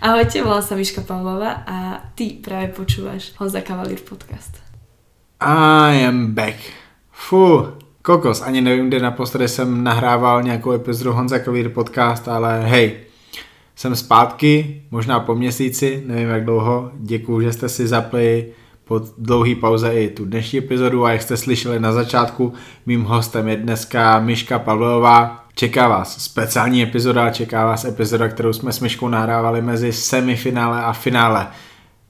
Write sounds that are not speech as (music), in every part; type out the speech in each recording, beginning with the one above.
Ahojte, volám sa Miška Pavlova a ty práve počúvaš Honza Kavalír podcast. I am back. Fu, kokos, ani nevím, kde naposledy jsem nahrával nějakou epizodu Honza Kavalír podcast, ale hej, jsem zpátky, možná po měsíci, nevím jak dlouho. Děkuju, že jste si zapli po dlouhý pauze i tu dnešní epizodu a jak jste slyšeli na začátku, mým hostem je dneska Miška Pavlová. Čeká vás speciální epizoda, čeká vás epizoda, kterou jsme s Myškou nahrávali mezi semifinále a finále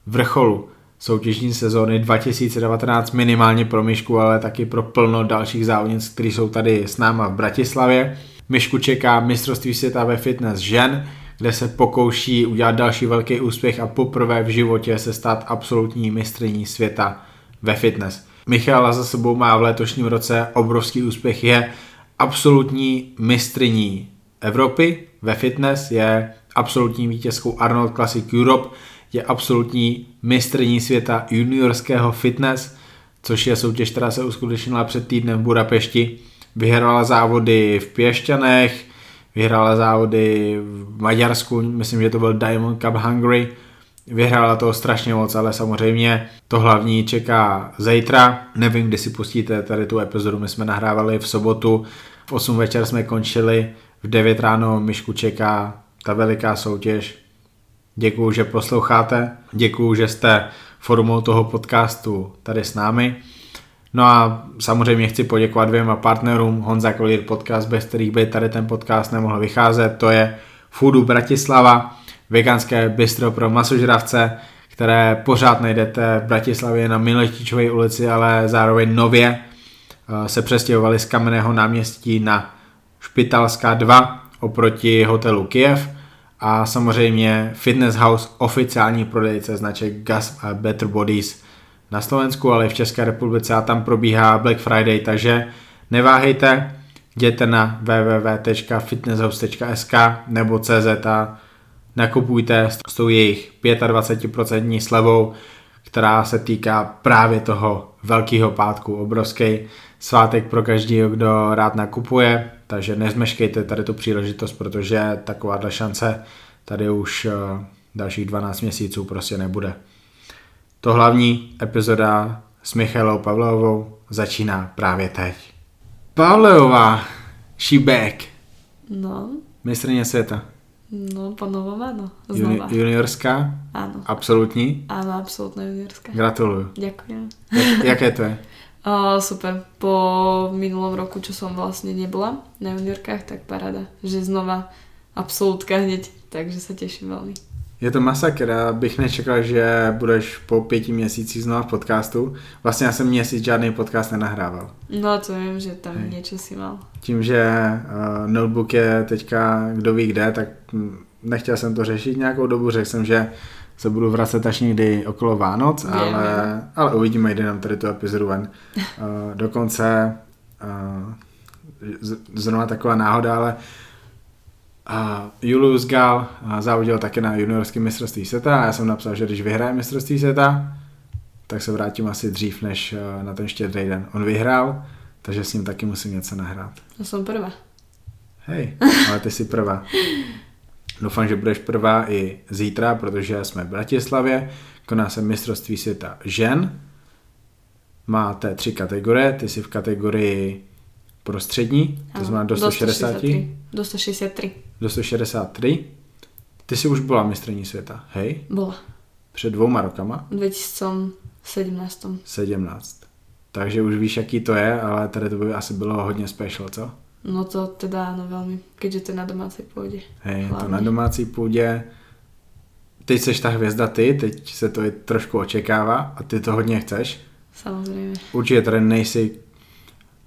vrcholu soutěžní sezóny 2019 minimálně pro Myšku, ale taky pro plno dalších závodnic, kteří jsou tady s náma v Bratislavě. Myšku čeká mistrovství světa ve fitness žen, kde se pokouší udělat další velký úspěch a poprvé v životě se stát absolutní mistrní světa ve fitness. Michala za sebou má v letošním roce obrovský úspěch, je absolutní mistrní Evropy ve fitness, je absolutní vítězkou Arnold Classic Europe, je absolutní mistrní světa juniorského fitness, což je soutěž, která se uskutečnila před týdnem v Budapešti. Vyhrála závody v Pěšťanech, vyhrála závody v Maďarsku, myslím, že to byl Diamond Cup Hungary, vyhrála toho strašně moc, ale samozřejmě to hlavní čeká zítra. Nevím, kdy si pustíte tady tu epizodu, my jsme nahrávali v sobotu, v 8 večer jsme končili, v 9 ráno Myšku čeká ta veliká soutěž. Děkuju, že posloucháte, děkuju, že jste formou toho podcastu tady s námi. No a samozřejmě chci poděkovat dvěma partnerům, Honza Kolír podcast, bez kterých by tady ten podcast nemohl vycházet, to je Foodu Bratislava, veganské bistro pro masožravce, které pořád najdete v Bratislavě na Miletičové ulici, ale zároveň nově se přestěhovali z kamenného náměstí na Špitalská 2 oproti hotelu Kiev a samozřejmě Fitness House, oficiální prodejce značek Gas a Better Bodies na Slovensku, ale i v České republice a tam probíhá Black Friday, takže neváhejte, jděte na www.fitnesshouse.sk nebo CZ a nakupujte s tou jejich 25% slevou, která se týká právě toho velkého pátku, obrovský svátek pro každého, kdo rád nakupuje, takže nezmeškejte tady tu příležitost, protože takováhle šance tady už eh, dalších 12 měsíců prostě nebude. To hlavní epizoda s Michalou Pavlovou začíná právě teď. Pavlová, she back. No, Mistrně světa. no po novom áno, Juni- znova. juniorská, Áno, absolutní. áno, absolútna juniorská. Gratuluju. Ďakujem. Jak, jaké to je? O, super, po minulom roku, čo som vlastne nebola na juniorkách, tak paráda, že znova absolútka hneď, takže sa teším veľmi. Je to masakr, bych nečekal, že budeš po pěti měsících znova v podcastu. Vlastně já jsem měsíc žádný podcast nenahrával. No to viem, že tam Hej. niečo si mal. Tím, že uh, notebook je teďka kdo ví kde, tak hm, nechtěl jsem to řešit nějakou dobu, řekl jsem, že se budu vracet až někdy okolo Vánoc, Vím, ale, ale uvidíme, jde nám tady tu epizodu ven. Uh, (laughs) dokonce uh, z- zrovna taková náhoda, ale a Julius Gal závodil také na juniorském mistrovství světa a já jsem napsal, že když vyhraje mistrovství světa, tak se vrátím asi dřív než eh, na ten štědrý den. On vyhrál, takže s ním taky musím něco nahrát. No som prvá. Hej, ale ty jsi prvá. (laughs) Doufám, že budeš prvá i zítra, protože jsme v Bratislavě, koná se mistrovství světa žen. Máte tři kategorie, ty jsi v kategorii prostřední, to znamená do 160, 163. Do 163. do 163. Ty jsi už byla mistrní světa, hej? Bola. Před dvouma rokama, V 2017. 17. Takže už víš, jaký to je, ale tady to by asi bylo hodně special, co? No to teda áno veľmi, keďže to je na domácej pôde. Hej, je to na domácí půdě. Teď seš ta hvězda ty, teď se to i trošku očekává a ty to hodně chceš. Samozrejme. Určitě tady nejsi...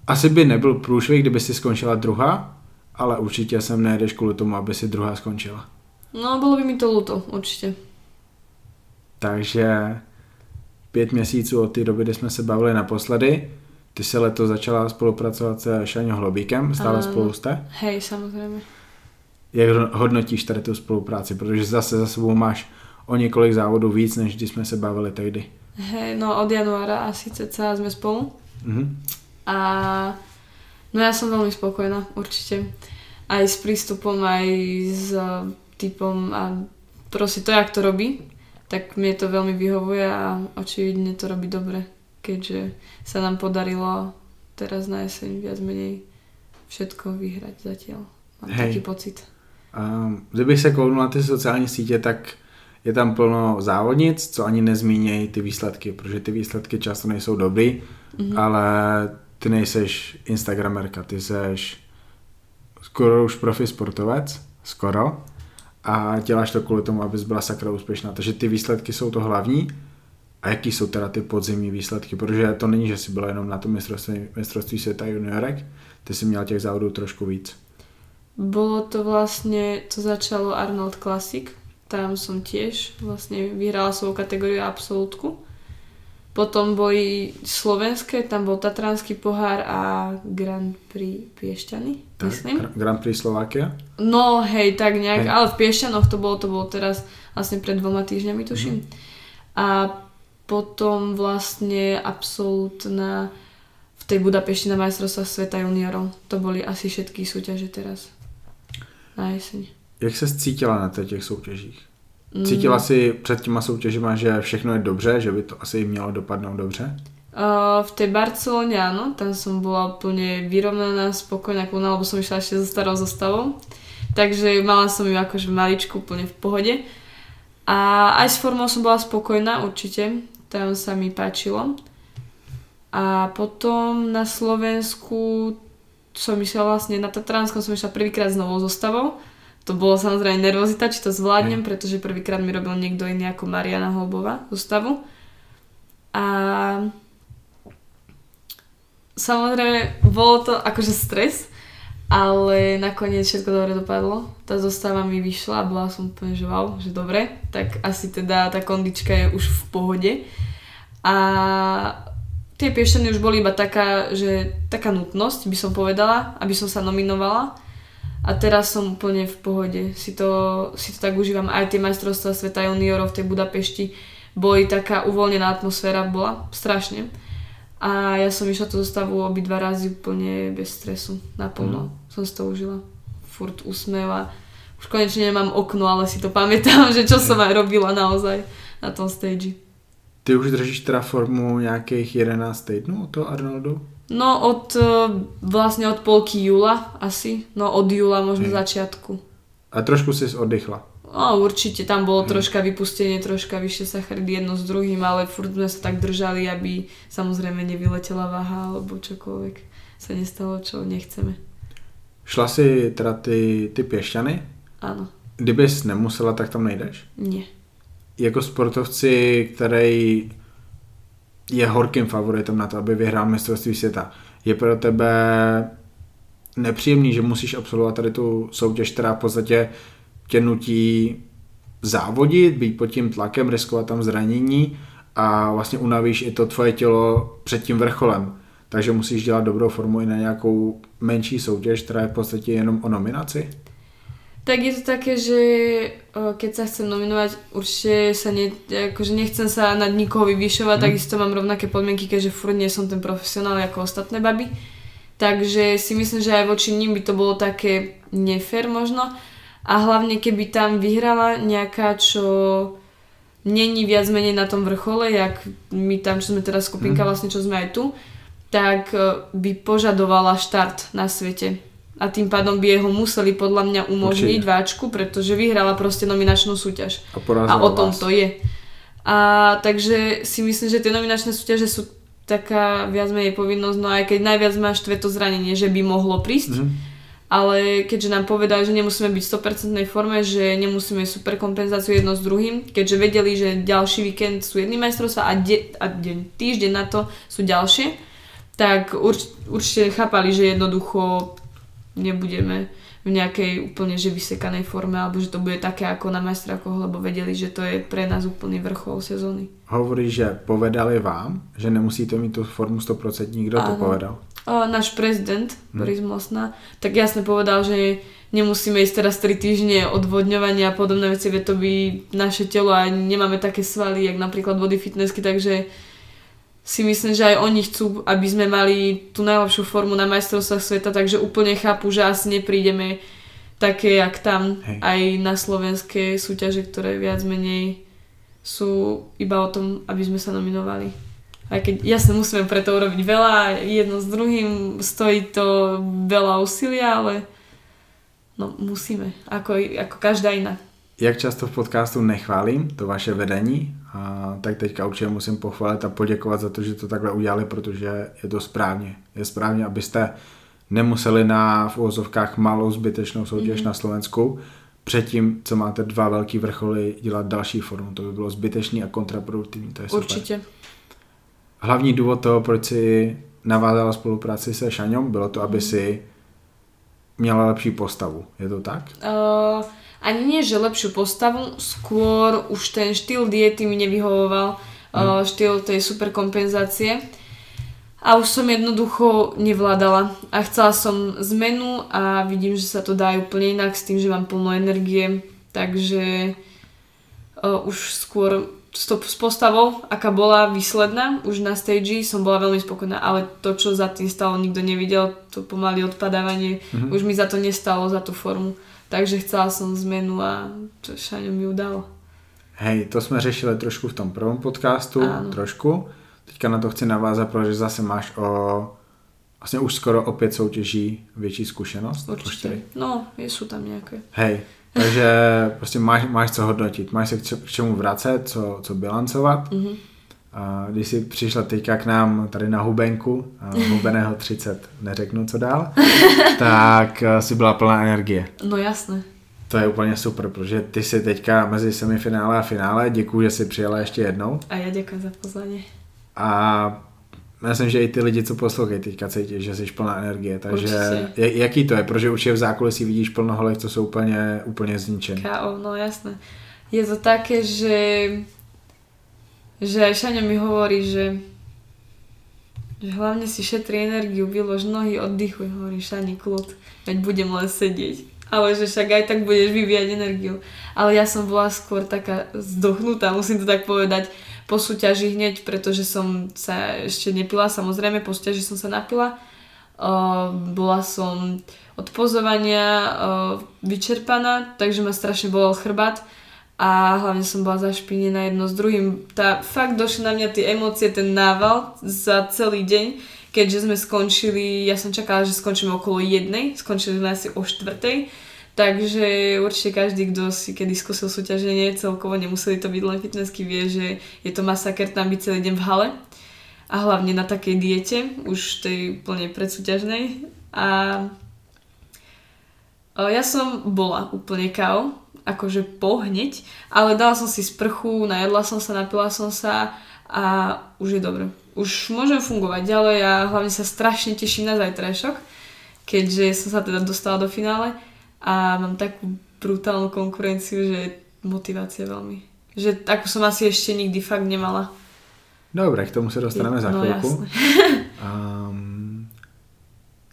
Asi by nebyl průšvih, kdyby si skončila druhá, ale určitě sem nejedeš kvůli tomu, aby si druhá skončila. No, bolo by mi to ľúto, určite. Takže pět měsíců od té doby, kdy jsme se bavili naposledy, ty se letos začala spolupracovat se Šaňo Hlobíkem, stále Áno. spolu jste. Hej, samozrejme. Jak hodnotíš tady tu spolupráci? Protože zase za sebou máš o několik závodů víc, než když jsme se bavili tehdy. Hej, no od januára asi cca sme spolu. Mhm. A no ja som veľmi spokojná, určite. Aj s prístupom, aj s typom a proste to, jak to robí, tak mne to veľmi vyhovuje a očividne to robí dobre, keďže sa nám podarilo teraz na jeseň viac menej všetko vyhrať zatiaľ. Mám Hej. taký pocit. Um, kdybych se kouknul na ty sociální sítě, tak je tam plno závodnic, co ani nezmínějí ty výsledky, protože ty výsledky často nejsou dobrý, Mhm. ale ty nejseš instagramerka, ty seš skoro už profi sportovec, skoro, a děláš to kvůli tomu, abys byla sakra úspěšná. Takže ty výsledky jsou to hlavní. A jaký jsou teda ty podzimní výsledky? Protože to není, že jsi byla jenom na tom mistrovství, mistrovství světa juniorek, ty jsi měla těch závodů trošku víc. Bolo to vlastne, to začalo Arnold Classic, tam som tiež vlastne vyhrala svoju kategóriu absolútku. Potom boli slovenské, tam bol Tatranský pohár a Grand Prix Piešťany, myslím. Gra- Grand Prix Slovakia? No hej, tak nejak, Hej. ale v Piešťanoch to bolo, to bolo teraz vlastne pred dvoma týždňami tuším. A potom vlastne absolútna v tej Budapešti na majstrovstvách sveta juniorov. To boli asi všetky súťaže teraz na jeseň. Jak se cítila na těch soutěžích? Cítila si před těma soutěžima, že všechno je dobře, že by to asi mělo dopadnout dobře? Uh, v tej Barcelone áno, tam som bola úplne vyrovnaná, spokojná, kľudná, lebo som išla ešte so starou zostavou. Takže mala som ju akože maličku úplne v pohode. A aj s formou som bola spokojná, určite. Tam sa mi páčilo. A potom na Slovensku som išla vlastne, na Tatranskom som išla prvýkrát s novou zostavou. To bolo samozrejme nervozita, či to zvládnem, pretože prvýkrát mi robil niekto iný ako Mariana Holbová zostavu. A samozrejme, bolo to akože stres, ale nakoniec všetko dobre dopadlo. Tá zostava mi vyšla a bola som úplne, že wow, že dobre, tak asi teda tá kondička je už v pohode. A tie piešťany už boli iba taká, že taká nutnosť, by som povedala, aby som sa nominovala. A teraz som úplne v pohode. Si to, si to tak užívam. Aj tie majstrovstvá sveta juniorov v tej Budapešti boli taká uvoľnená atmosféra, bola strašne. A ja som išla tú zostavu obidva razy úplne bez stresu, naplno. Som si to užila. Furt úsmev a už konečne nemám okno, ale si to pamätám, (laughs) že čo som aj robila naozaj na tom stage. Ty už držíš teda formu nějakých 11 týdnů od toho Arnoldu? No od eh, vlastne od polky júla asi, no od júla možno Hej. začiatku. A trošku si oddychla. No určite, tam bolo troška vypustenie, troška vyššie sacharidy jedno s druhým, ale furt sme sa tak držali, aby samozrejme nevyletela váha alebo čokoľvek sa nestalo, čo nechceme. Šla si teda ty, ty pěšťany? Áno, Kdybys nemusela, tak tam nejdeš? nie. Jako sportovci, který je horkým favoritem na to, aby vyhrál mistrovství světa, je pro tebe nepříjemný, že musíš absolvovat tady tu soutěž, která v podstatě tě nutí závodit, být pod tím tlakem, riskovat tam zranění a vlastně unavíš i to tvoje tělo před tím vrcholem. Takže musíš dělat dobrou formu i na nějakou menší soutěž, která je v podstatě jenom o nominaci. Tak je to také, že keď sa chcem nominovať, určite sa ne, akože nechcem sa nad nikoho vyvyšovať, Mhm. takisto mám rovnaké podmienky, keďže furt nie som ten profesionál ako ostatné baby. Takže si myslím, že aj voči ním by to bolo také nefér možno. A hlavne keby tam vyhrala nejaká, čo není viac menej na tom vrchole, jak my tam, čo sme teraz skupinka, Mhm. vlastne čo sme aj tu, tak e, by požadovala štart na svete. A tým pádom by jeho museli podľa mňa umožniť Určite. váčku, pretože vyhrala proste nominačnú súťaž. A A o tom vás. to je. A takže si myslím, že tie nominačné súťaže sú taká viac menej povinnosť, no aj keď najviac máš to zranenie, že by mohlo prísť, Mhm. Ale keďže nám povedali, že nemusíme byť v 100% forme, že nemusíme super kompenzáciu jedno s druhým, keďže vedeli, že ďalší víkend sú jedný majstrovstvá a, de- a deň, týždeň na to sú ďalšie, tak urč- určite chápali, že jednoducho nebudeme v nejakej úplne že vysekanej forme, alebo že to bude také ako na majstrakoch, lebo vedeli, že to je pre nás úplný vrchol sezóny. Hovorí, že povedali vám, že nemusíte mít tu formu 100%. Kdo to povedal? A náš prezident Boris Mosna tak jasne povedal, že nemusíme ísť teraz 3 týždne odvodňovania a podobné veci, veď to by naše telo a nemáme také svaly, jak napríklad body fitnessky, takže si myslím, že aj oni chcú, aby sme mali tú najlepšiu formu na majstrovstvách sveta, takže úplne chápu, že asi neprídeme také jak tam, Hej. aj na slovenské súťaže, ktoré viac menej sú iba o tom, aby sme sa nominovali. Aj keď jasne musíme preto urobiť veľa, jedno s druhým, stojí to veľa úsilia, ale no musíme, ako, ako každá iná. Jak často v podcastu nechválím to vaše vedení, a tak teďka určitě musím pochválit a poděkovat za to, že to takhle udělali, protože je to správně. Je správně, abyste nemuseli na v uvozovkách malou zbytečnou soutěž mm-hmm. na Slovensku předtím, co máte dva velký vrcholy, dělat další formu. To by bylo zbytečný a kontraproduktivní. To je super. Hlavní důvod toho, proč si navázala spolupráci se Šaňom, bylo to, aby si měla lepší postavu. Je to tak? Uh, ani nie, že lepšiu postavu, skôr už ten štýl diety mi nevyhovoval, uh, štýl tej superkompenzácie. A už som jednoducho nevládala a chcela som zmenu a vidím, že sa to dá úplne inak s tým, že mám plno energie, takže uh, už skôr s, to, s postavou, aká bola výsledná, už na stage som bola veľmi spokojná, ale to, čo za tým stalo, nikto nevidel, to pomaly odpadávanie, mm-hmm. už mi za to nestalo, za tú formu. Takže chcela som zmenu a to Šaňo mi udalo. Hej, to jsme řešili trošku v tom prvom podcastu, Áno. trošku. Teďka na to chci navázat, protože zase máš o vlastně už skoro o pět soutěží větší zkušenost. Určite. No, je, sú tam nejaké. Hej, takže prostě máš, máš co hodnotit, máš se k čemu vracet, co, co bilancovat. Mhm. A když jsi přišla teďka k nám tady na Hubenku, (laughs) Hubeného 30, neřeknu co dál, (laughs) tak eh, si byla plná energie. No jasné. To je úplně super, protože ty jsi teďka mezi semifinále a finále, děkuji, že jsi přijela ještě jednou. A ja ďakujem za pozvanie. A myslím, že i ty lidi, co poslouchají, teďka cítí, že jsi plná energie. Takže Určitě. jak- jaký to je? Protože určitě v zákulisí vidíš plno holek, co jsou úplně, úplně zničený. KO, no jasné. Je to také, že že aj Šaňo mi hovorí, že že hlavne si šetri energiu, vylož nohy, oddychuj, hovorí Šani, kľud, veď budem len sedieť. Ale že však aj tak budeš vyvíjať energiu. Ale ja som bola skôr taká zdochnutá, musím to tak povedať, po súťaži hneď, pretože som sa ešte nepila, samozrejme, po súťaži som sa napila. Uh, bola som od pozovania uh, vyčerpaná, takže ma strašne bolel chrbát a hlavne som bola zašpinená jedno s druhým. Tá, fakt došli na mňa tie emócie, ten nával za celý deň, keďže sme skončili, ja som čakala, že skončíme okolo jednej, skončili sme asi o štvrtej, takže určite každý, kto si kedy skúsil súťaženie, celkovo nemuseli to byť len fitnessky, vie, že je to masaker tam byť celý deň v hale a hlavne na takej diete, už tej plne predsúťažnej a Ja som bola úplne KO, akože pohneď, ale dala som si sprchu, najedla som sa, napila som sa a už je dobre. Už môžem fungovať ďalej a hlavne sa strašne teším na zajtrajšok, keďže som sa teda dostala do finále a mám takú brutálnu konkurenciu, že motivácia veľmi. Že ako som asi ešte nikdy fakt nemala. Dobre, k tomu se dostaneme za no chvilku. jasné. (laughs) Um,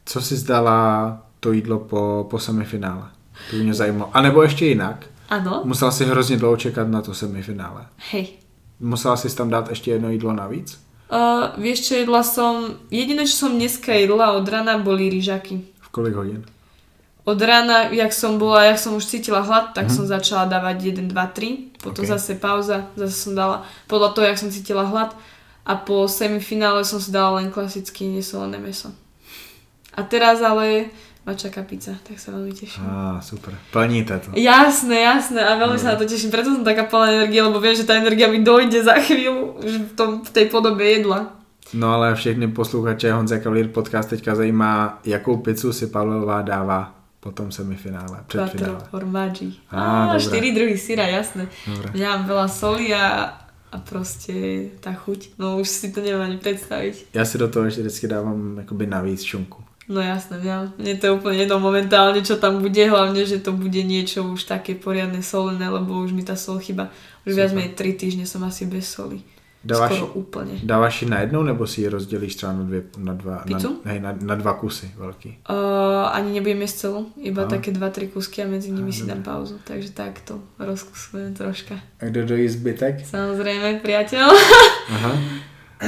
co si zdala to jídlo po, po semifinále? To by mě zajímalo. A nebo ještě jinak. Áno? Musela si hrozně dlouho čekat na to semifinále. Hej. Musela si tam dát ještě jedno jídlo navíc? Uh, vieš čo, jedla som... Jediné, čo som dneska jedla od rana, boli ryžaky. V kolik hodin? Od rána, jak som bola, jak som už cítila hlad, tak som začala dávať 1, 2, 3. Potom Ok. zase pauza, zase som dala podľa toho, jak som cítila hlad. A po semifinále som si dala len klasicky nesolené meso. A teraz ale ma čaká pizza, tak sa veľmi teším. Á, super. Plníte to. Jasné, jasné a veľmi sa na to teším, preto som taká plná energie, lebo viem, že tá energia mi dojde za chvíľu už v, tom, v tej podobe jedla. No ale všechny posluchače Honza Cavalier podcast teďka zajímá, jakou pizzu si Pavlová dává po tom semifinále, Quattro předfinále. formaggi. Á, Á, štyri druhy syra, jasné. Dobre. Ja mám veľa soli a, a proste tá chuť. No už si to neviem ani predstaviť. Já si do toho ještě vždycky dávám jakoby navíc šunku. No jasné, mňa, mne to je úplne jedno momentálne, čo tam bude, hlavne, že to bude niečo už také poriadne solené, lebo už mi tá sol chyba. Už viac Super. menej 3 týždne som asi bez soli. Dáváš, Skoro úplne. dáváš ji na jednou, nebo si ji rozdělíš třeba na, dvě, na, dva, na, Pizzu? hej, na, na dva kusy velký? Uh, ani nebudem jesť celú, iba Aha. také 2-3 kusky a medzi nimi Á, si dám pauzu. Takže takto rozkusujem troška. A kdo dojí zbytek? Samozrejme, priateľ. Aha.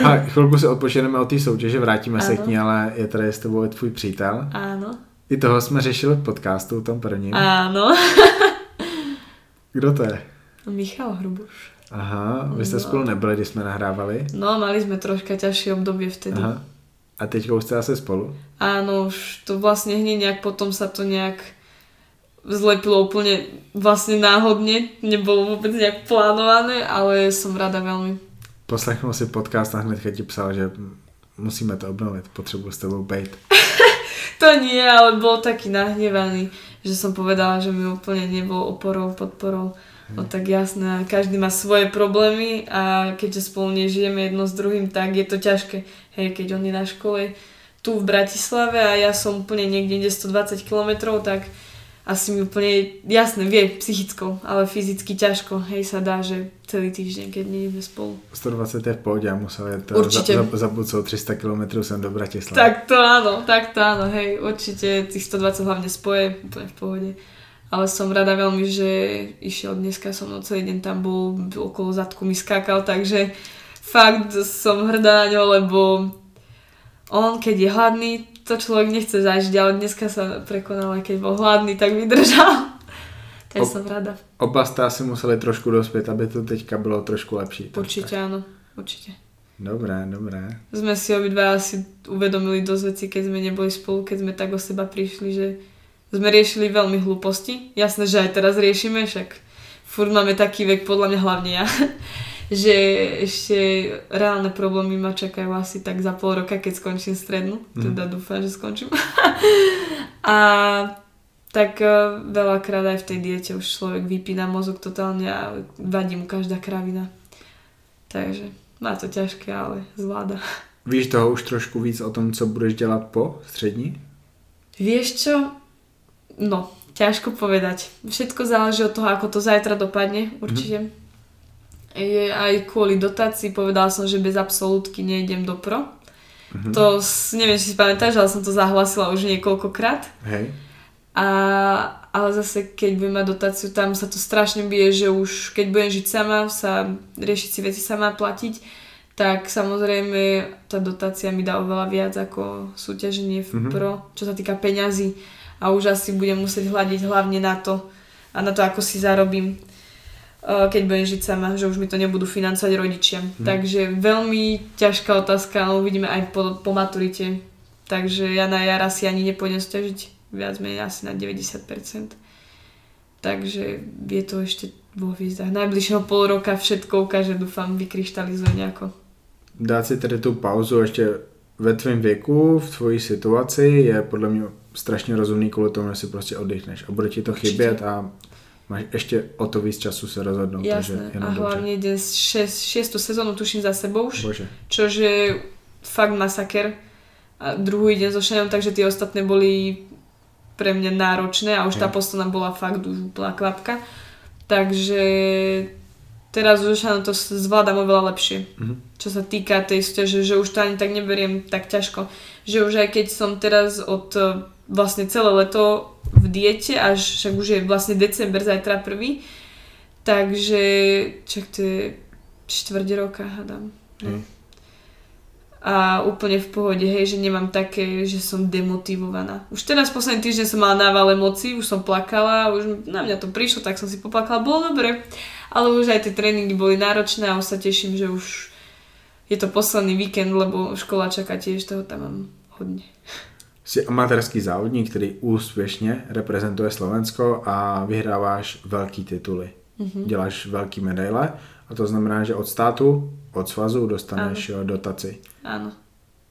A chvilku se odpočineme od té soutěže, vrátíme se Ano. k ní, ale je tady s tebou tvůj přítel. Áno. I toho jsme řešili v podcastu, tom prvním. Áno. Kdo to je? Michal Hruboš. Aha, vy jste No. spolu nebyli, když jsme nahrávali. No, mali sme troška ťažšie obdobie vtedy. Aha. A teďka už jste asi spolu? Áno, už to vlastne hneď nejak potom sa to nejak zlepilo úplne vlastne náhodne, nebolo vôbec nejak plánované, ale som rada veľmi. Poslechnul si podcast a hnedka ti psal, že musíme to obnovit, potřebuji s tebou bejt. (laughs) To nie, ale bol taký nahnevaný, že som povedala, že mi úplne nebol oporou, podporou. No tak jasné, každý má svoje problémy a keďže spolu nežijeme jedno s druhým, tak je to ťažké. Hej, keď on je na škole tu v Bratislave a ja som úplne niekde inde 120 km, tak asi mi úplne jasné, vie, psychicko, ale fyzicky ťažko, hej, sa dá, že celý týždeň, keď nie sme spolu. 120 je v pohodě, já musel jet eh, Určitě. za, za, za bucou 300 km sem do Bratislavy. Tak to áno, tak to áno, hej, určite tých 120 hlavne spoje, úplne v pohode. Ale som rada veľmi, že išiel dneska so mnou celý deň tam bol, okolo zadku mi skákal, takže fakt som hrdá na ňo, lebo on keď je hladný, to človek nechce zažiť, ale dneska sa prekonal, aj keď bol hladný, tak vydržal. (laughs) Tak Op- som rada. Oba jste asi museli trošku dospět, aby to teďka bylo trošku lepší. Určite áno, určite. Dobré, dobré. Sme si obidva asi uvedomili dosť veci, keď sme neboli spolu, keď sme tak o seba prišli, že sme riešili veľmi hlúposti. Jasné, že aj teraz riešime, však furt máme taký vek, podľa mňa hlavne ja, (laughs) že ešte reálne problémy ma čakajú asi tak za pol roka, keď skončím strednú. Teda dúfam, že skončím. (laughs) A tak eh, veľakrát aj v tej diete už človek vypína mozog totálne a vadí mu každá kravina. Takže má to ťažké, ale zvláda. Víš toho už trošku víc o tom, co budeš dělat po střední? Vieš čo? No, ťažko povedať. Všetko záleží od toho, ako to zajtra dopadne, určite. Je aj kvôli dotácii, povedala som, že bez absolútky nejdem do pro. To, s- neviem, či si pamätáš, ale som to zahlasila už niekoľkokrát. Hej. A, ale zase, keď budem mať dotáciu, tam sa to strašne bije, že už keď budem žiť sama, sa riešiť si veci sama platiť, tak samozrejme tá dotácia mi dá oveľa viac ako súťaženie v Mhm. pro, čo sa týka peňazí. A už asi budem musieť hľadiť hlavne na to a na to, ako si zarobím eh, keď budem žiť sama, že už mi to nebudú financovať rodičia. Mhm. Takže veľmi ťažká otázka, ale uvidíme aj po, po maturite. Takže ja na jar asi ani nepôjdem stiažiť viac menej asi na 90%. Takže je to ešte vo hviezdach. Najbližšieho pol roka všetko ukáže, dúfam, vykryštalizuje nejako. Dát si tedy tu pauzu ještě ve tvém věku, v tvojí situaci je podle mě strašně rozumný kvůli tomu, že si prostě oddychneš a bude ti to chybět a máš ještě o to víc času se rozhodnout, takže Jasné. A jenom dobře. hlavne idem šest, šiestu sezónu tuším za sebou už, Bože. je fakt masaker. A druhú idem so Šanom, takže tie ostatné boli pre mňa náročné a už tá Hej. posledná bola fakt už úplná klapka. Takže teraz už Šanom to zvládam oveľa lepšie. Mhm. čo sa týka tej súťaže, že už to ani tak neberiem tak ťažko. Že už aj keď som teraz od e, vlastne celé leto v diete, až však už je vlastne december, zajtra prvý, takže čak to je štvrť roka, hádam. Hej. A úplne v pohode, hej, že nemám také, že som demotivovaná. Už teraz posledný týždeň som mala nával emócií, už som plakala, už na mňa to prišlo, tak som si poplakala, bolo dobre. Ale už aj tie tréningy boli náročné a už sa teším, že už je to posledný víkend, lebo škola čaká tiež, toho tam mám hodně. Jsi amatérský závodník, který úspěšně reprezentuje Slovensko a vyhráváš velký tituly. Mhm. Děláš velký medaile a to znamená, že od státu, od svazu dostaneš ano. dotaci. Áno.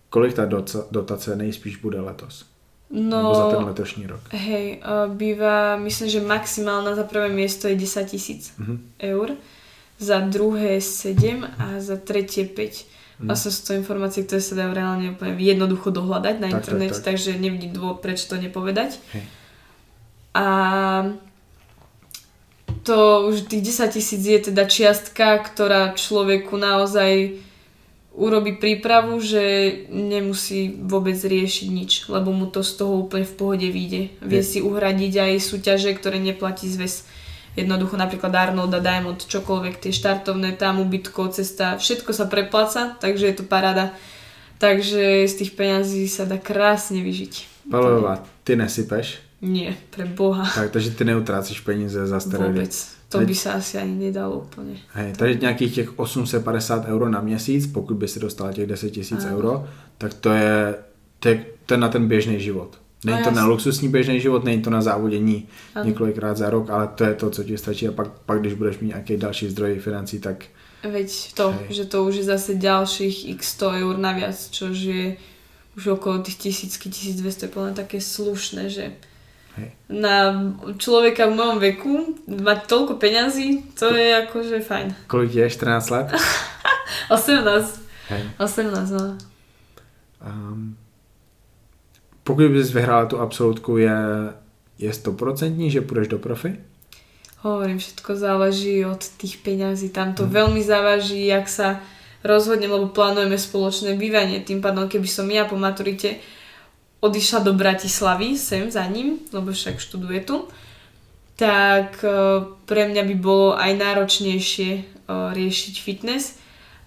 Kolik ta doca, dotace nejspíš bude letos? Nebo za ten No, letošní rok? hej, uh, býva, myslím, že maximálna za prvé miesto je 10 tisíc Mhm. eur, za druhé 7 a za tretie 5. Mhm. Vlastne sú to informácie, ktoré sa dajú reálne úplne jednoducho dohľadať na Tak, tak, internete, tak. takže nevidím dôvod, prečo to nepovedať. Hej. A to už tých 10 tisíc je teda čiastka, ktorá človeku naozaj urobí prípravu, že nemusí vôbec riešiť nič, lebo mu to z toho úplne v pohode vyjde. Vie si uhradiť aj súťaže, ktoré neplatí zväz. Jednoducho napríklad Arnold a Diamond, čokoľvek, tie štartovné, tam ubytko, cesta, všetko sa prepláca, takže je to paráda. Takže z tých peňazí sa dá krásne vyžiť. Palivová, ty nesypeš, Nie, pre Boha. tak, takže ty neutrácíš peníze za steroidy. Vôbec. To by sa asi ani nedalo úplne. Hej, takže nějakých těch 850 euro na měsíc, pokud by si dostala těch 10 tisíc Áno. euro, tak to je, to je, to je na ten běžný život. Není No to na luxusní běžný život, není to na závodění Áno. několikrát za rok, ale to je to, co ti stačí a pak, pak když budeš mít nějaký další zdroj financí, tak Veď to, Hej. že to už je zase ďalších x 100 eur naviac, čo je už okolo tých tisícky, 1200 je plne také slušné, že Hej. na človeka v mojom veku mať toľko peňazí, to je akože fajn. kolik ti je, 14 let? (laughs) 18. Hej. 18, no. Um, pokud bys vyhrála tu absolutku, je, je stoprocentní, že půjdeš do profi? Hovorím, všetko záleží od tých peňazí. Tam to Mhm. veľmi závaží, jak sa rozhodnem, lebo plánujeme spoločné bývanie. Tým pádom, keby som ja po maturite odišla do Bratislavy sem za ním, lebo však študuje tu, tak e, pre mňa by bolo aj náročnejšie e, riešiť fitness.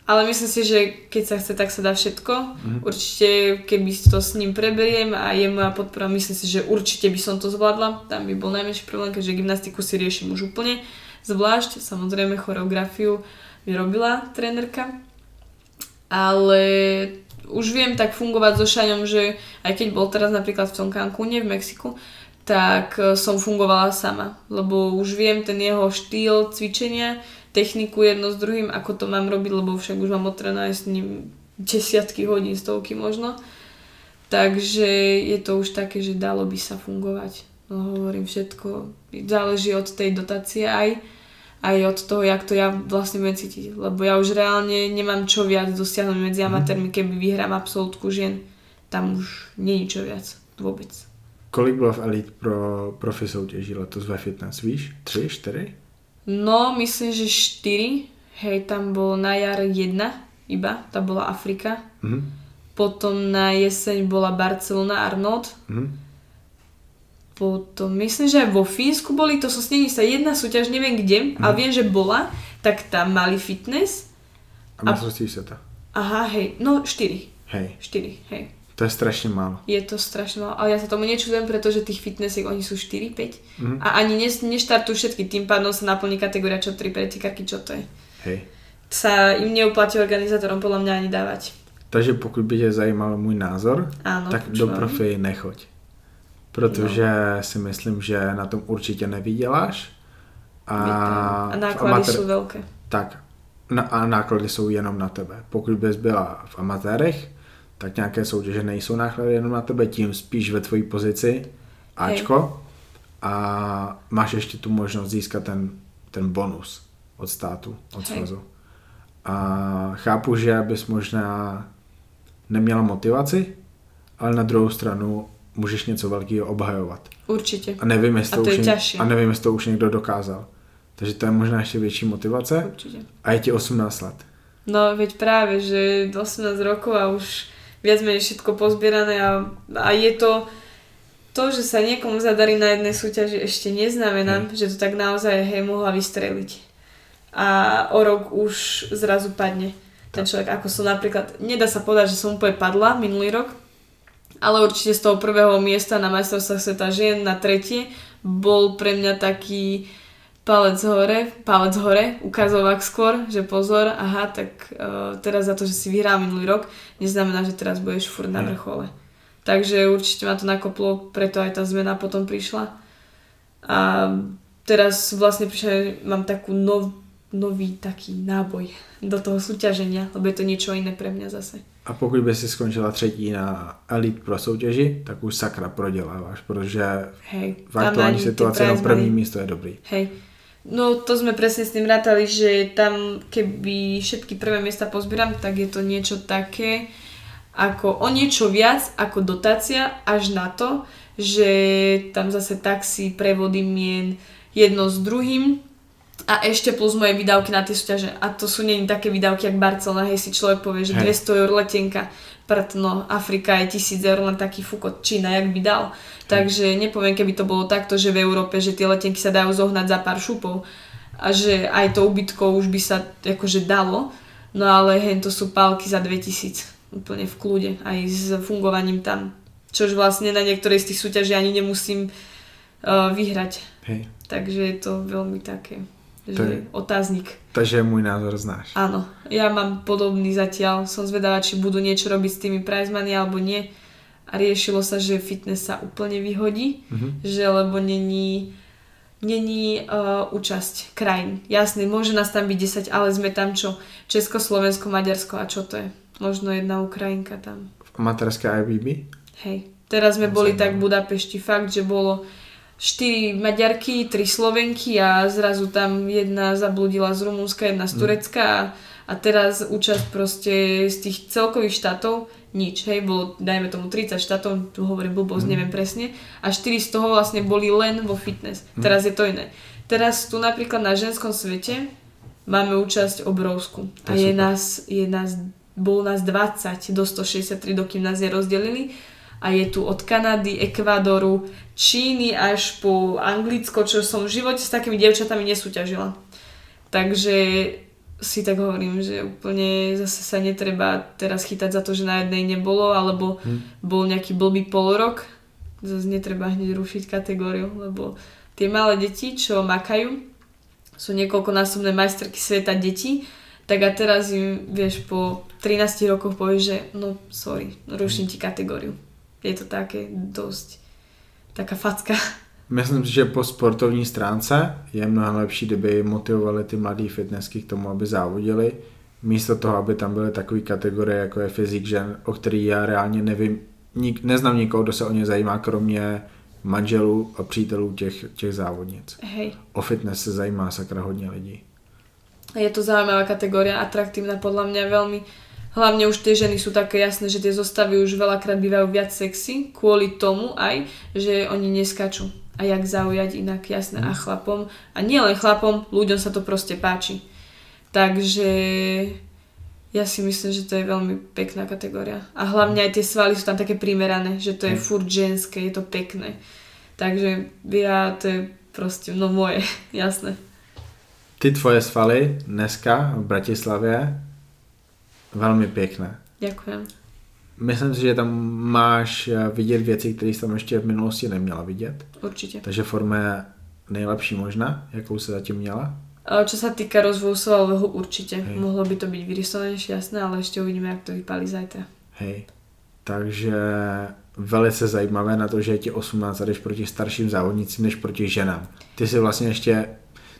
Ale myslím si, že keď sa chce, tak sa dá všetko. Mhm. Určite, keby to s ním preberiem a je moja podpora, myslím si, že určite by som to zvládla. Tam by bol najmenší problém, keďže gymnastiku si riešim už úplne zvlášť. Samozrejme, choreografiu mi robila trénerka. Ale už viem tak fungovať so Šaňom, že aj keď bol teraz napríklad v tom Cancúne v Mexiku, tak e, som fungovala sama, lebo už viem ten jeho štýl cvičenia, techniku jedno s druhým, ako to mám robiť, lebo však už mám otrené s ním desiatky hodín, stovky možno. Takže je to už také, že dalo by sa fungovať. No hovorím všetko, záleží od tej dotácie aj, aj od toho, jak to ja vlastne budem cítiť. Lebo ja už reálne nemám čo viac dosiahnuť medzi amatérmi, keby vyhrám absolútku žien. Tam už nie je čo viac. Vôbec. Kolik bylo v Elite pro profi soutěží letos ve fitness, víš? Tři, čtyři? No, myslím, že 4. Hej, tam bol na jar jedna iba, tá bola Afrika. Mhm. Potom na jeseň bola Barcelona Arnold. Mhm. Potom myslím, že aj vo Fínsku boli, to som s nimi sa jedna súťaž, neviem kde, ale viem, že bola, tak tam mali fitness. A mistrovství světa. Aha, hej, no 4. Hej, 4, hej. to je strašně málo. Je to strašne malé, ale ja sa tomu nečudujem, pretože tých fitnessiek oni sú 4, 5 Mhm. a ani ne, neštartujú všetky, tým pádom sa naplní kategória čo 3 pretekarky, čo to je. Hej. Sa im neuplatí organizátorom podľa mňa ani dávať. Takže pokud by tě zajímal můj názor, Áno, tak do počúvam. profi nechoď. Protože si myslím, že na tom určitě nevyděláš. A, a náklady amatér- sú veľké. Tak. Na, a náklady jsou jenom na tebe. Pokud bys byla v amatérech, tak nějaké soutěže nejsou náklady jenom na tebe, tím spíš ve tvojí pozici Ačko a máš ještě tu možnost získat ten, ten bonus od státu, od Hej. svazu. A chápu, že bys možná neměla motivaci, ale na druhou stranu můžeš něco velkého obhajovat. Určite. A nevím, jestli A to už je ně- ťažšie. a nevím, jestli to už někdo dokázal. Takže to je možná ještě větší motivace. Určite. A je ti 18 let. No veď práve, že 18 rokov a už viac menej všetko pozbierané a, a je to to, že sa niekomu zadarí na jednej súťaži ešte neznamená, že to tak naozaj hej mohla vystreliť. A o rok už zrazu padne ten človek, ako som napríklad, nedá sa povedať, že som úplne padla minulý rok, ale určite z toho prvého miesta na majstrovstvách sveta žien na tretie bol pre mňa taký palec hore, palec hore, ukazovák skôr, že pozor, aha, tak uh, teraz za to, že si vyhral minulý rok, neznamená, že teraz budeš furt na vrchole. Takže určite ma to nakoplo, preto aj tá zmena potom prišla. A teraz vlastne prišla, mám takú nov, nový taký náboj do toho súťaženia, lebo je to niečo iné pre mňa zase. A pokud by si skončila třetí na Elite pro soutěži, tak už sakra proděláváš, protože Hej, v aktuální situaci na první místo je dobrý. Hej. No to sme presne s tým rátali, že tam keby všetky prvé miesta pozbieram, tak je to niečo také ako o niečo viac ako dotácia až na to, že tam zase taxi, prevody mien, jedno s druhým a ešte plus moje výdavky na tie súťaže. A to sú nie také výdavky, jak Barcelona, hej si človek povie, že Hej. 200 eur letenka, prd, no Afrika je 1000 eur, len taký fukot Čína, jak by dal. Takže nepoviem, keby to bolo takto, že v Európe, že tie letenky sa dajú zohnať za pár šupov a že aj to ubytko už by sa akože dalo, no ale hen to sú pálky za 2000 úplne v kľude, aj s fungovaním tam. Čož vlastne na niektorej z tých súťaží ani nemusím uh, vyhrať. Hej. Takže je to veľmi také, že To je- otáznik. Takže můj názor znáš. Áno, ja mám podobný zatiaľ. Som zvedavá, či budú niečo robiť s tými prize money alebo nie. A riešilo sa, že fitness sa úplne vyhodí, Mhm. že lebo není, není uh, účasť krajín. Jasné, môže nás tam byť 10, ale sme tam čo? Česko, Slovensko, Maďarsko a čo to je? Možno jedna Ukrajinka tam. V amatérské IBB? Hej. Teraz sme To boli tak v Budapešti fakt, že bolo 4 Maďarky, 3 Slovenky a zrazu tam jedna zabludila z Rumunska, jedna z Mm. Turecka a, a teraz účasť proste z tých celkových štátov nič, hej, bolo dajme tomu 30 štátov, tu hovorím blbosť, Mm. neviem presne, a 4 z toho vlastne boli len vo fitness. Mm. Teraz je to iné. Teraz tu napríklad na ženskom svete máme účasť obrovskú To a je super. nás, je nás, bolo nás 20 do 163, dokým nás je rozdelili a je tu od Kanady, Ekvádoru, Číny až po Anglicko, čo som v živote s takými dievčatami nesúťažila. Takže si tak hovorím, že úplne zase sa netreba teraz chytať za to, že na jednej nebolo, alebo Hm. bol nejaký blbý polorok. Zase netreba hneď rušiť kategóriu, lebo tie malé deti, čo makajú, sú niekoľkonásobné majsterky sveta detí, tak a teraz im, vieš, po 13 rokoch povieš, že no sorry, ruším ti kategóriu. Je to také dosť taká facka. Myslím si, že po sportovní stránce je mnohem lepší, kdyby motivovali ty mladý fitnessky k tomu, aby závodili, místo toho, aby tam byly takové kategorie, jako je fyzik žen, o který já reálně nevím, nik, neznám nikoho, kdo se o ně zajímá, kromě manželů a přítelů těch, těch závodnic. Hej. O fitness se zajímá sakra hodně lidí. Je to zaujímavá kategória, atraktívna podľa mňa veľmi. Hlavne už tie ženy sú také jasné, že tie zostavy už veľakrát bývajú viac sexy, kvôli tomu aj, že oni neskačú. A jak zaujať inak, jasné, a chlapom. A nielen chlapom, ľuďom sa to proste páči. Takže ja si myslím, že to je veľmi pekná kategória. A hlavne aj tie svaly sú tam také primerané, že to je Mm. furt ženské, je to pekné. Takže ja, to je proste, no moje, (laughs) jasné. Ty tvoje svaly dneska v Bratislavě velmi pěkné. Ďakujem. Myslím si, že tam máš eh, vidět věci, které jsi tam ještě v minulosti neměla vidět. Určite. Takže forma je nejlepší možná, jakou se zatím měla. Ale Čo sa týka rozvoju svalového, určite. Hej. Mohlo by to byť vyrysovanejšie, jasné, ale ešte uvidíme, jak to vypálí zajtra. Hej. Takže velice zajímavé na to, že je ti 18 a jdeš proti starším závodnicím než proti ženám. Ty si vlastně ještě,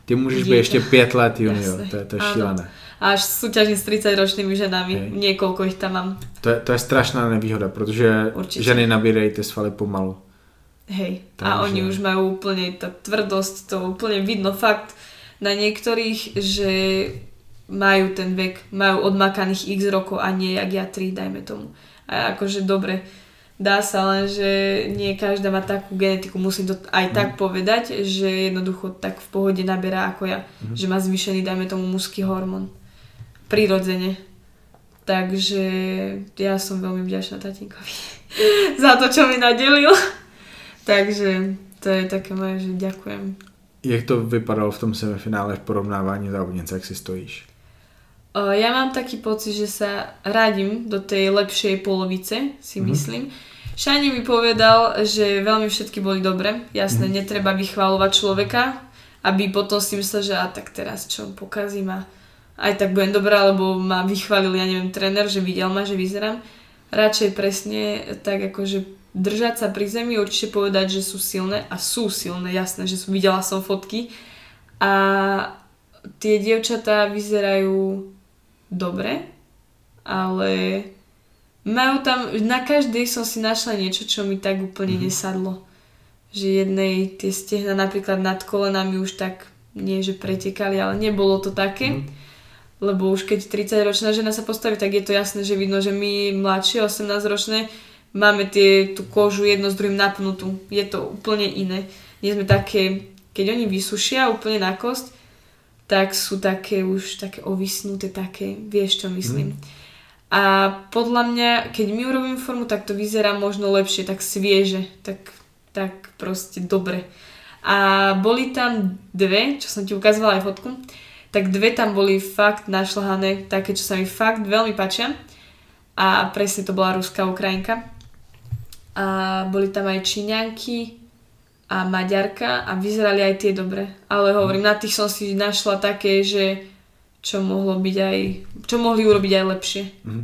ty můžeš být Dieťa. ještě pět let junior, to je, to je šílené. A až súťažím s 30-ročnými ženami, Hej. niekoľko ich tam mám. To je, to je strašná nevýhoda, protože Určitě. ženy nabírají ty svaly pomalu. Hej. Takže- A oni už majú úplne, tá tvrdosť, to úplne vidno fakt na niektorých, že majú ten vek, majú odmakaných x rokov a nie jak ja 3, dajme tomu. A akože dobre, dá sa len, že nie každá má takú genetiku, musím to aj tak povedať, že jednoducho tak v pohode naberá ako ja, že má zvýšený, dajme tomu, mužský hormón. Prirodzene. Takže ja som veľmi vďačná tatínkovi (laughs) za to, čo mi nadelil. Takže to je také moje, že ďakujem. Jak to vypadalo v tom semifinále v porovnávání závodnic, jak si stojíš? Ja mám taký pocit, že sa radím do tej lepšej polovice, si Mhm. myslím. Shani mi povedal, že veľmi všetky boli dobre. Jasné, Mhm. netreba vychváľovať človeka, aby potom si myslel, že a tak teraz čo, pokazím a aj tak budem dobrá, lebo ma vychválil, ja neviem, tréner, že videl ma, že vyzerám. Radšej presne tak akože držať sa pri zemi, určite povedať, že sú silné a sú silné, jasné, že sú, videla som fotky a tie dievčatá vyzerajú dobre, ale majú tam, na každej som si našla niečo, čo mi tak úplne Mhm. nesadlo. Že jednej tie stehna napríklad nad kolenami už tak nie, že pretekali, ale nebolo to také. Mhm. Lebo už keď 30-ročná žena sa postaví, tak je to jasné, že vidno, že my mladšie, 18-ročné, máme tie, tú kožu jedno s druhým napnutú. Je to úplne iné. Nie sme také, keď oni vysušia úplne na kosť, tak sú také už také ovisnuté, také, vieš čo myslím. A podľa mňa, keď my urobím formu, tak to vyzerá možno lepšie, tak svieže, tak, tak proste dobre. A boli tam dve, čo som ti ukazovala aj fotku, tak dve tam boli fakt našľahané, také, čo sa mi fakt veľmi páčia. A presne to bola ruská Ukrajinka. a boli tam aj Číňanky a Maďarka a vyzerali aj tie dobre. Ale hovorím, na tých som si našla také, že čo mohlo byť aj, čo mohli urobiť aj lepšie. Mhm.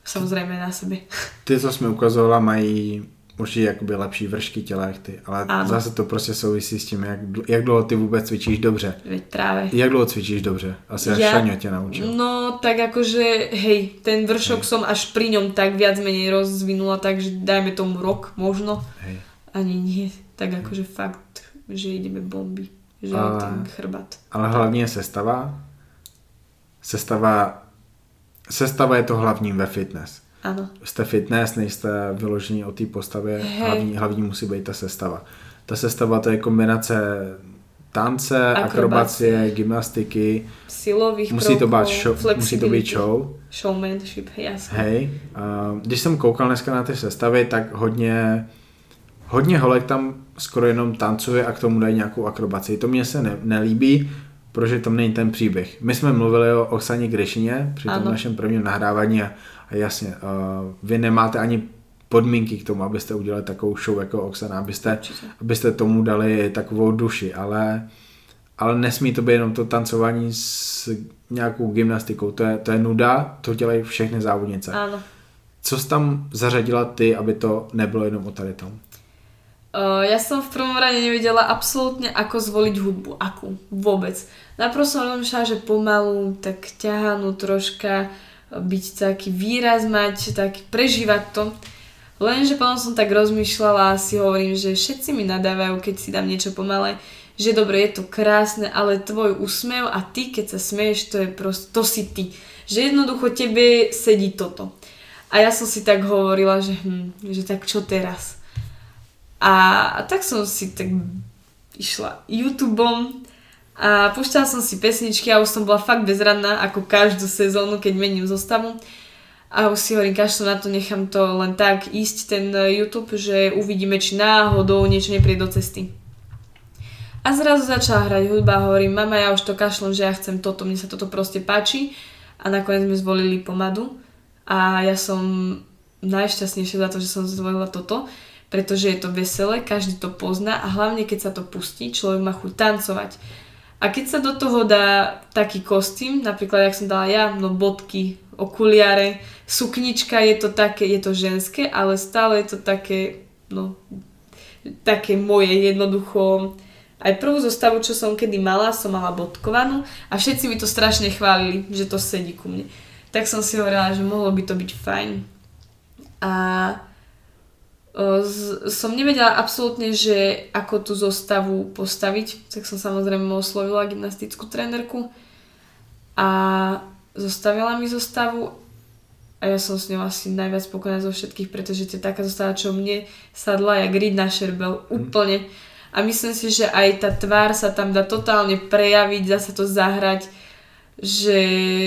Samozrejme na sebe. Ty, co jsme ukazovala, mají určitě jakoby lepší vršky těla jak ty, ale Ano. zase to prostě souvisí s tím, jak, jak dlouho ty vůbec cvičíš dobře. Veď práve. Jak dlouho cvičíš dobře? Asi až Ja- Šaňo tě naučil. No, tak akože, hej, ten vršok som až pri ňom tak viac menej rozvinula, takže dajme tomu rok možno. Hej. Ani nie. Tak akože fakt, že ideme bomby. Že Ale- ten chrbát. Ale hlavně je sestava. Sestava, sestava je to hlavní ve fitness. Áno. Jste fitness, nejste vyložení o té postavě, Hej. hlavní, hlavní musí být ta sestava. Ta sestava to je kombinace tance, Akrobacie. akrobacie, gymnastiky, Silových musí to, být show, musí to být show. Showmanship, jasne. Hej, a když jsem koukal dneska na ty sestavy, tak hodně, hodně holek tam skoro jenom tancuje a k tomu dají nějakou akrobaci. To mě se ne, nelíbí, protože tam není ten příběh. My jsme mluvili o Oksaně Gryšině při tom Ano. našem prvním nahrávání a jasně, uh, vy nemáte ani podmínky k tomu, abyste udělali takovou show jako Oksana, abyste, abyste tomu dali takovou duši, ale, ale nesmí to být jenom to tancování s nějakou gymnastikou, to je, to je nuda, to dělají všechny závodnice. Áno. Co jsi tam zařadila ty, aby to nebylo jenom o tady tom? Uh, ja som v prvom rade nevedela absolútne, ako zvoliť hudbu. Akú? Vôbec. Najprv som rozmýšľala, že pomalu, tak ťahanú troška, byť taký výraz mať, taký prežívať to. Lenže potom som tak rozmýšľala a si hovorím, že všetci mi nadávajú, keď si dám niečo pomalé, že dobre, je to krásne, ale tvoj úsmev a ty, keď sa smeješ, to je proste, to si ty. Že jednoducho tebe sedí toto. A ja som si tak hovorila, že, hm, že tak čo teraz? A, a tak som si tak išla YouTubeom a púšťala som si pesničky a už som bola fakt bezradná, ako každú sezónu, keď mením zostavu. A už si hovorím, kašlo na to, nechám to len tak ísť ten YouTube, že uvidíme, či náhodou niečo nepríde do cesty. A zrazu začala hrať hudba a hovorím, mama, ja už to kašlem, že ja chcem toto, mne sa toto proste páči. A nakoniec sme zvolili pomadu. A ja som najšťastnejšia za to, že som zvolila toto, pretože je to veselé, každý to pozná a hlavne keď sa to pustí, človek má chuť tancovať. A keď sa do toho dá taký kostým, napríklad, jak som dala ja, no bodky, okuliare, suknička, je to také, je to ženské, ale stále je to také, no, také moje jednoducho. Aj prvú zostavu, čo som kedy mala, som mala bodkovanú a všetci mi to strašne chválili, že to sedí ku mne. Tak som si hovorila, že mohlo by to byť fajn. A z, som nevedela absolútne, že ako tú zostavu postaviť, tak som samozrejme oslovila gymnastickú trénerku a zostavila mi zostavu a ja som s ňou asi najviac spokojná zo všetkých, pretože to je taká zostava, čo mne sadla jak rýd na šerbel, úplne. A myslím si, že aj tá tvár sa tam dá totálne prejaviť, dá sa to zahrať, že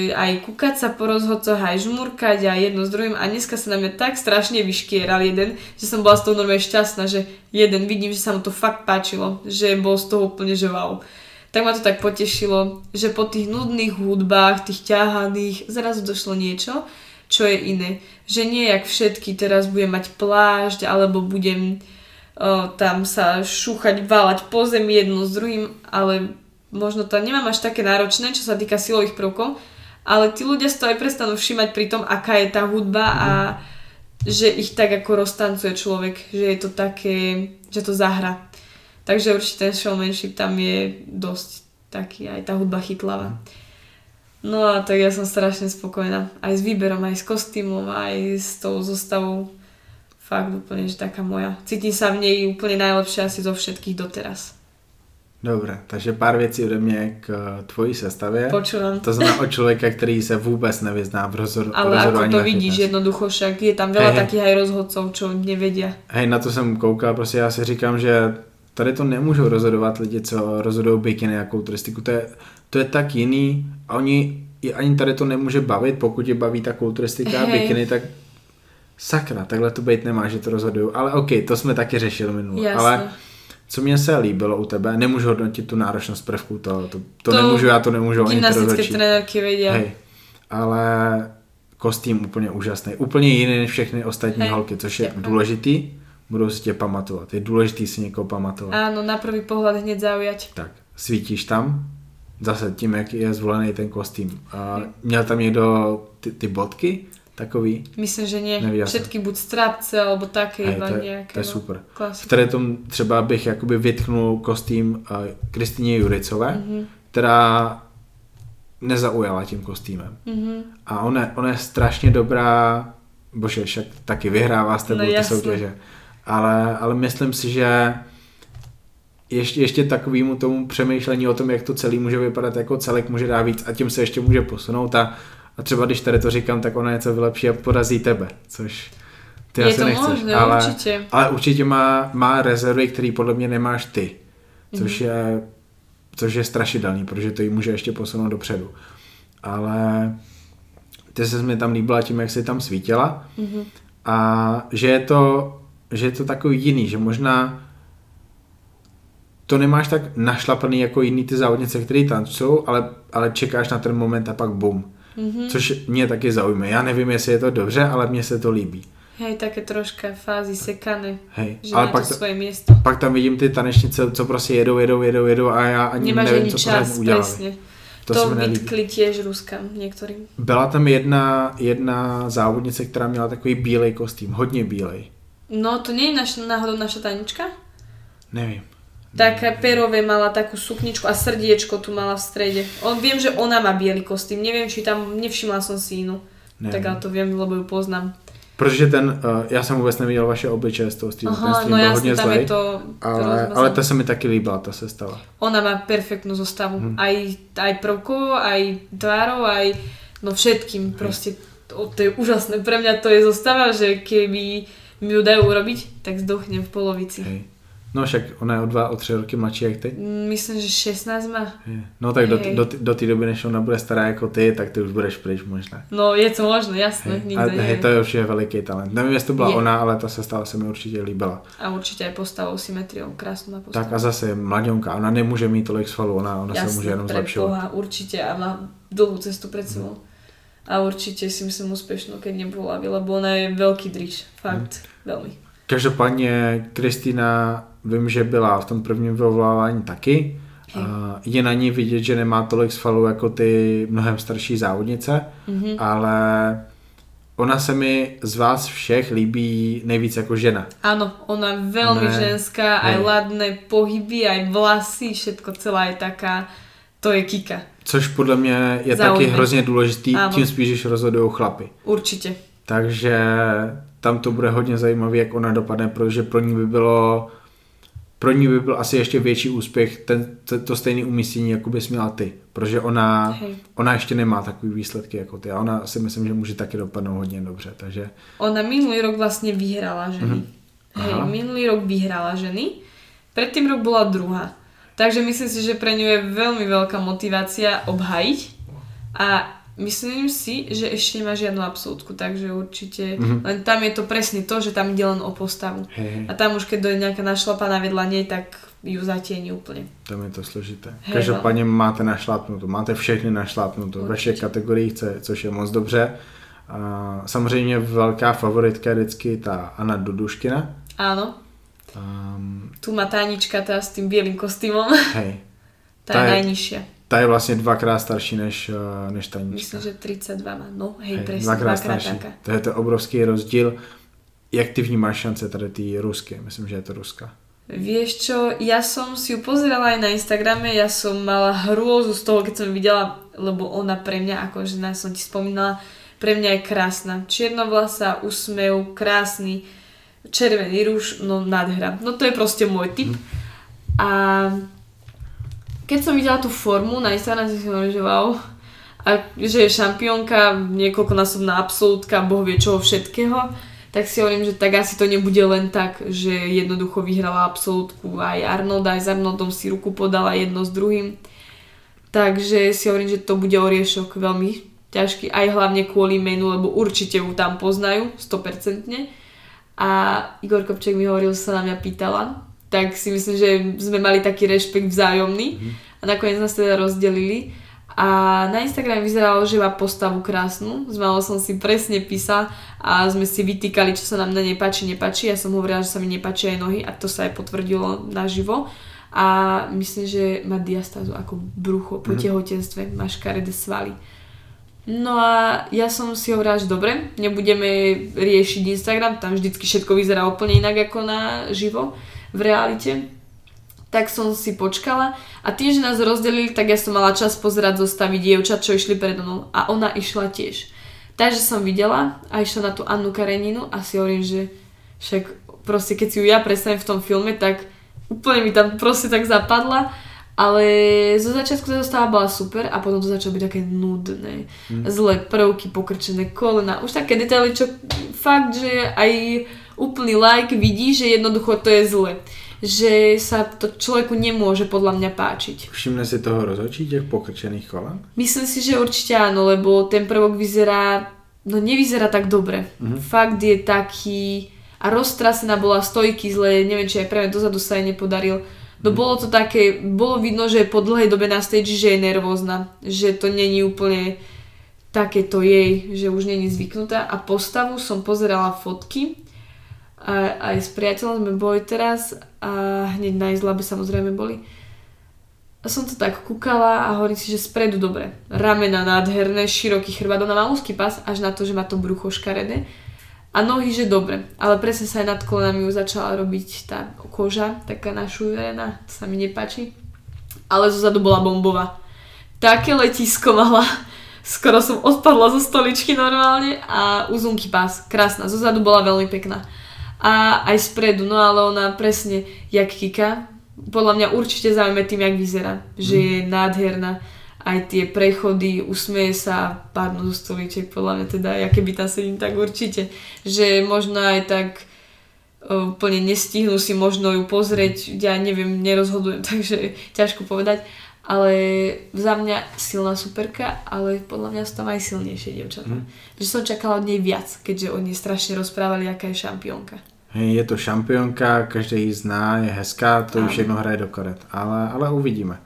aj kúkať sa po rozhodcoch, aj žmurkať a jedno s druhým. A dneska sa na mňa tak strašne vyškieral jeden, že som bola z toho normálne šťastná, že jeden vidím, že sa mu to fakt páčilo, že bol z toho úplne že wow. Tak ma to tak potešilo, že po tých nudných hudbách, tých ťahaných, zrazu došlo niečo, čo je iné. Že nie jak všetky, teraz budem mať plášť, alebo budem o, tam sa šúchať, válať po zemi jedno s druhým, ale možno to nemám až také náročné, čo sa týka silových prvkov, ale tí ľudia si to aj prestanú všímať pri tom, aká je tá hudba a že ich tak ako roztancuje človek, že je to také, že to zahra. Takže určite ten showmanship tam je dosť taký, aj tá hudba chytlavá. No a tak ja som strašne spokojná. Aj s výberom, aj s kostýmom, aj s tou zostavou. Fakt úplne, že taká moja. Cítim sa v nej úplne najlepšie asi zo všetkých doteraz. Dobré, takže pár věcí ode mě k eh, tvojí sestavě. Počúvam. To znamená od člověka, který se vůbec nevyzná v rozhod- Ale ako to vidíš, fitness. jednoducho však je tam veľa hej. takých aj rozhodcov, čo nevedia. Hej, na to jsem koukal, prostě já si říkám, že tady to nemůžou rozhodovat lidi, co rozhodují bikiny a kulturistiku. To je, to je tak jiný a oni ani tady to nemůže bavit, pokud je baví ta kulturistika a Hej. bikiny, tak sakra, takhle to být nemá, že to rozhodují. Ale OK, to jsme taky řešili minule. Jasne. Ale co mě se líbilo u tebe, nemůžu hodnotit tu náročnost prvků, to, to, to, To nemůžu, já to nemůžu ani rozhodčit. trenérky vedia. Hej, ale kostým úplně úžasný. Úplně jiný než všechny ostatní Hej, holky, což je ďakujem. důležitý. budou si tě pamatovat. Je důležité si někoho pamatovat. Áno, na prvý pohľad hneď zaujať. Tak, svítíš tam, zase tím, jak je zvolený ten kostým. A měl tam někdo ty, ty bodky takový? Myslím, že nie. Neviděl. Všetky buď strapce, alebo také iba to, je, nejaké. to je no, super. V Klasika. tady tom třeba bych jakoby vytknul kostým uh, Juricové, Mhm. která nezaujala tím kostýmem. Mhm. A ona, ona je strašně dobrá, bože, však taky vyhrává s tebou No ty soutěže. Ale, ale myslím si, že ještě, ještě takovému tomu přemýšlení o tom, jak to celý může vypadat jako celek, může dát víc a tím se ještě může posunout a, a třeba když tady to říkám, tak ona něco vylepší a porazí tebe, což ty je asi to nechceš. možné, ale, určite. ale určitě má, má rezervy, které podle mě nemáš ty, což je, což je strašidelný, protože to jí může ještě posunout dopředu. Ale ty se mi tam líbila tím, jak jsi tam svítila Mhm. a že je to, že je to takový jiný, že možná to nemáš tak našlapaný jako jiný ty závodnice, který tancují, ale, ale čekáš na ten moment a pak bum. Mhm. Což mě taky zaujme. Já nevím, jestli je to dobře, ale mně se to líbí. Hej, také troška fázy sekané, Hej. že ale pak, to svoje miesto. pak tam vidím ty tanečnice, co prostě jedou, jedou, jedou, jedou a já ani Nemáš nevím, ani co čas, pořád udělali. presne. To, To, vytkli tiež Ruskám niektorým. Byla tam jedna, jedna závodnice, která měla takový bílej kostým, hodně bílej. No, to nie je naš, náhodou naša tanička? Nevím. Taká perové mala takú sukničku a srdiečko tu mala v strede. On, viem, že ona má biely kostým. Neviem, či tam, nevšimla som si inú. Nevím. Tak ale to viem, lebo ju poznám. Protože ten, uh, já jsem vůbec neviděl vaše obličeje z toho streamu, ten Aha, stream no byl hodně zlej, to... ale, ale ta se mi taky líbila, ta sestava. Ona má perfektnú zostavu. Mhm. Hmm. Aj, aj prvkov, aj tvárov, aj no všetkým. Proste to, to je úžasné. Pre mňa to je zostava, že keby mi ju dajú urobiť, tak zdochnem v polovici. Hej. No však ona je o dva, o tři roky mladší jak ty. Myslím, že 16 má. No tak do, Hej. do, do té doby, než ona bude stará jako ty, tak ty už budeš pryč možná. No je to možné, jasné, Hej. A hej, to je určitě veliký talent. Nevím, jestli to byla Je. ona, ale ta sestava se mi určitě líbila. A určite aj postavou, symetriou, krásnu má postavu. Tak a zase je mladionka, ona nemůže mít tolik svalů, ona, ona se může jenom zlepšovat. Boha, určite a má dlhú cestu pred sebou. A určite si myslím úspešnú, keď nebola, lebo ona je veľký drič, fakt, veľmi. Každopádně Kristýna, vím, že byla v tom prvním vyvolávání taky. Je na ní vidět, že nemá tolik svalů jako ty mnohem starší závodnice, Mhm. ale ona se mi z vás všech líbí nejvíc jako žena. Áno, ona je veľmi Ne. ženská, aj Hej. ladné pohyby, aj vlasy, všetko celá je taká, to je Kika. Což podle mě je Zaujme. taky hrozně důležitý, Áno. tím spíš, když rozhodují chlapy. Určite. Takže tam to bude hodně zajímavé, jak ona dopadne, protože pro ní by bylo pro ní by byl asi ještě větší úspěch ten, to, to stejné umístění, jako bys měla ty. Protože ona, Hej. ona ještě nemá takový výsledky jako ty. A ona si myslím, že může taky dopadnout hodně dobře. Takže Ona minulý rok vlastne vyhrala ženy. Mhm. Hej, Aha. minulý rok vyhrala ženy, predtým rok bola druhá. Takže myslím si, že pre ňu je veľmi veľká motivácia obhajiť a myslím si, že ešte nemá žiadnu absolútku, takže určite, Mhm. len tam je to presne to, že tam ide len o postavu. hej, A tam už keď dojde nejaká našlapaná vedľa nej, tak ju zatieni úplne. tam je to složité. Hej, Každopádně máte našlápnuto, máte všechny našlápnuto ve všech Určitě. kategoriích, co- což je moc dobře. A samozřejmě velká favoritka je vždycky ta Anna Duduškina. Áno, Um, tu má Tánička tá s tým bielým kostýmom, hej, (laughs) tá Tá je je- najnižšia. Ta je vlastně dvakrát starší než, uh, než Tanička. Myslím, že 32 má. No, hej, Hej, presne, dvakrát dvakrát starší. taká. To je to obrovský rozdíl. Jak ty vnímáš šance tady ty rusky? Myslím, že je to Ruska. Vieš čo, ja som si ju pozerala aj na Instagrame, ja som mala hrôzu z toho, keď som videla, lebo ona pre mňa, ako žena som ti spomínala, pre mňa je krásna. Čiernovlasa, úsmev, krásny, červený rúž, no nádhera. No to je proste môj typ. A keď som videla tú formu na Instagrame, som si hovorila, že wow, a že je šampiónka, niekoľkonásobná absolútka, boh vie čoho všetkého, tak si hovorím, že tak asi to nebude len tak, že jednoducho vyhrala absolútku aj Arnold, aj s Arnoldom si ruku podala jedno s druhým. Takže si hovorím, že to bude oriešok veľmi ťažký, aj hlavne kvôli menu, lebo určite ju tam poznajú, 100%. A Igor Kopček mi hovoril, sa na mňa pýtala, tak si myslím, že sme mali taký rešpekt vzájomný a nakoniec nás teda rozdelili. A na Instagrame vyzeralo, že má postavu krásnu. S mamou som si presne písala a sme si vytýkali, čo sa nám na nej páči, nepáči. Ja som hovorila, že sa mi nepáči aj nohy a to sa aj potvrdilo naživo. A myslím, že má diastázu ako brucho po mm. tehotenstve, má škaredé svaly. No a ja som si hovorila, že dobre, nebudeme riešiť Instagram, tam vždycky všetko vyzerá úplne inak ako na živo, v realite tak som si počkala a tým, že nás rozdelili, tak ja som mala čas pozerať zostavy dievčat, čo išli predo mnou a ona išla tiež. Takže som videla a išla na tú Annu Kareninu a si hovorím, že však proste keď si ju ja predstavím v tom filme, tak úplne mi tam proste tak zapadla ale zo začiatku tá zostava bola super a potom to začalo byť také nudné. Mm. Zlé prvky, pokrčené kolena, už také detaily, čo fakt, že aj úplný like vidí, že jednoducho to je zle že sa to človeku nemôže podľa mňa páčiť. Všimne si toho rozhodčí, tých pokrčených kolan? Myslím si, že určite áno, lebo ten prvok vyzerá, no nevyzerá tak dobre. Mm-hmm. Fakt je taký, a roztrasená bola stojky zle, neviem, či aj pre mňa dozadu sa jej nepodaril. No mm. bolo to také, bolo vidno, že po dlhej dobe na stage, že je nervózna, že to není úplne takéto jej, že už není zvyknutá a postavu som pozerala fotky a aj s priateľom sme boli teraz a hneď na izlabe samozrejme boli. A som to tak kúkala a hovorím si, že spredu dobre. Ramena nádherné, široký chrbát, ona má úzky pas až na to, že má to brucho škaredé. A nohy, že dobre. Ale presne sa aj nad kolenami už začala robiť tá koža, taká našujená, to sa mi nepáči. Ale zozadu bola bombová. Také letisko mala. Skoro som odpadla zo stoličky normálne a uzunky pás. Krásna. Zozadu bola veľmi pekná a aj spredu, no ale ona presne, jak Kika, podľa mňa určite zaujíme tým, jak vyzerá, že mm. je nádherná, aj tie prechody, usmeje sa, padnú zo stoliček, podľa mňa teda, ja keby tam sedím, tak určite, že možno aj tak úplne nestihnú si možno ju pozrieť, ja neviem, nerozhodujem, (laughs) takže ťažko povedať, ale za mňa silná superka, ale podľa mňa sú tam aj silnejšie dievčatá. Mm. Že som čakala od nej viac, keďže o nej strašne rozprávali, aká je šampiónka je to šampionka, každý ji zná, je hezká, to už všechno hraje do karet, ale, ale uvidíme.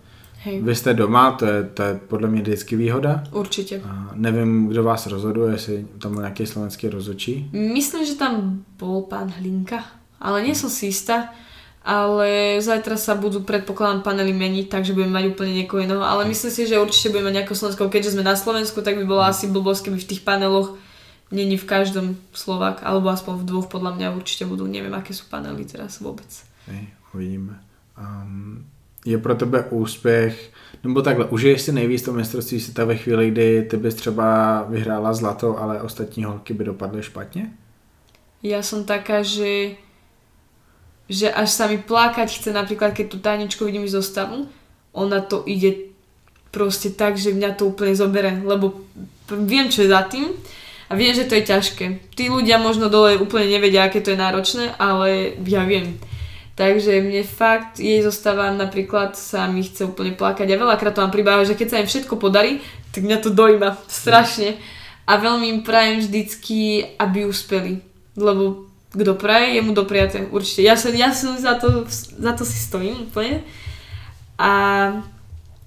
Hej. Vy jste doma, to je, to je podle mě vždycky výhoda. Určitě. A nevím, kdo vás rozhoduje, jestli tam byl nějaký slovenský rozhodčí. Myslím, že tam bol pán Hlinka, ale nie som si istá. Ale zajtra sa budú, predpokladám, panely meniť, takže budeme mať úplne niekoho iného. Ale myslím si, že určite budeme mať nejakého Slovensko. Keďže sme na Slovensku, tak by bolo asi blbosť, keby v tých paneloch není v každom Slovak, alebo aspoň v dvoch podľa mňa určite budú, neviem aké sú panely teraz vôbec. Hej, uvidíme. Um, je pro tebe úspěch, nebo takhle, užiješ si nejvíc to mistrovství světa ve chvíli, kdy ty bys třeba vyhrála zlato, ale ostatní holky by dopadly špatně? Ja som taká, že že až sa mi plakať chce, napríklad keď tú tajničku vidím zostavu, ona to ide proste tak, že mňa to úplne zobere, lebo viem, čo je za tým a viem, že to je ťažké. Tí ľudia možno dole úplne nevedia, aké to je náročné, ale ja viem. Takže mne fakt jej zostáva napríklad sa mi chce úplne plakať a veľakrát to mám pribáva, že keď sa im všetko podarí, tak mňa to dojíma strašne. A veľmi im prajem vždycky, aby uspeli. Lebo kto praje, je mu dopriate. Určite. Ja, som, ja som za, to, za to si stojím úplne. A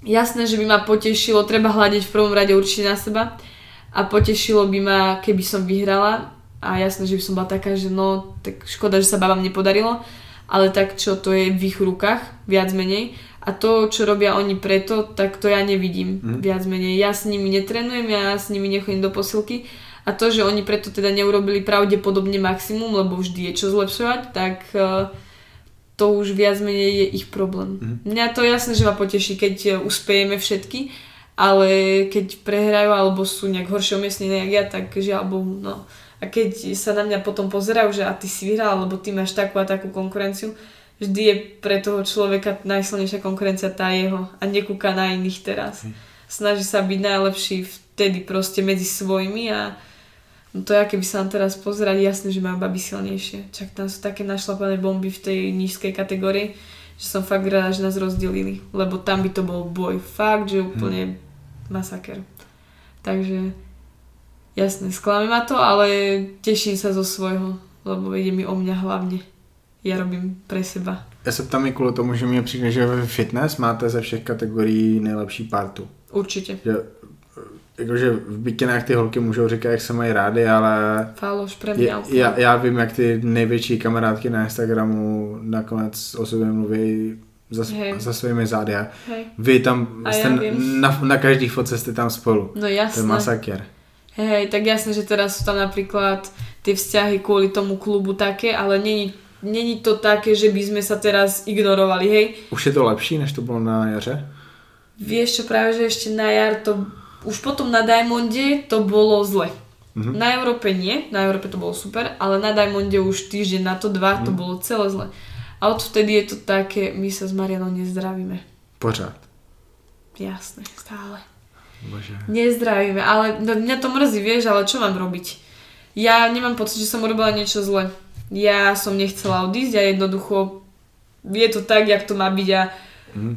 jasné, že by ma potešilo, treba hľadiť v prvom rade určite na seba a potešilo by ma, keby som vyhrala a jasné, že by som bola taká, že no, tak škoda, že sa babám nepodarilo, ale tak čo, to je v ich rukách, viac menej. A to, čo robia oni preto, tak to ja nevidím, mm. viac menej. Ja s nimi netrenujem, ja s nimi nechodím do posilky a to, že oni preto teda neurobili pravdepodobne maximum, lebo vždy je čo zlepšovať, tak uh, to už viac menej je ich problém. Mm. Mňa to jasné, že ma poteší, keď uh, uspejeme všetky, ale keď prehrajú alebo sú nejak horšie umiestnené jak ja, tak žiaľ Bohu, no. A keď sa na mňa potom pozerajú, že a ty si vyhral, alebo ty máš takú a takú konkurenciu, vždy je pre toho človeka najsilnejšia konkurencia tá jeho a nekúka na iných teraz. Hm. Snaží sa byť najlepší vtedy proste medzi svojimi a no to ja keby sa nám teraz pozerať, jasné, že majú baby silnejšie. Čak tam sú také našlapané bomby v tej nízkej kategórii, že som fakt rada, že nás rozdelili, lebo tam by to bol boj. Fakt, že úplne hm masaker. Takže jasné, sklame ma to, ale teším sa zo svojho, lebo ide mi o mňa hlavne. Ja robím pre seba. Já se ptám i kvůli tomu, že mě přijde, že ve fitness máte ze všech kategorií nejlepší partu. Určitě. Že, jakože v bikinách ty holky můžou říkat, jak se mají rády, ale Faloš pre mňa. já, já, vím, jak ty největší kamarádky na Instagramu nakonec o sobě mluví za, Hej. za svými zády. A Hej. vy tam A jste na, na každý fotce jste tam spolu. No To je jasné. masaker. Hej, tak jasné, že teraz sú tam napríklad tie vzťahy kvôli tomu klubu také, ale není, není to také, že by sme sa teraz ignorovali, hej. Už je to lepší, než to bylo na jaře? Vieš čo, práve že ešte na jar to, už potom na Diamonde to bolo zle. Mhm. Na Európe nie, na Európe to bolo super, ale na Diamonde už týždeň na to dva to Mhm. bolo celé zle. A odvtedy je to také, my sa s Marianou nezdravíme. Pořád. Jasné, stále. Bože. Nezdravíme, ale no, mňa to mrzí, vieš, ale čo mám robiť? Ja nemám pocit, že som urobila niečo zle. Ja som nechcela odísť a jednoducho je to tak, jak to má byť a Mhm.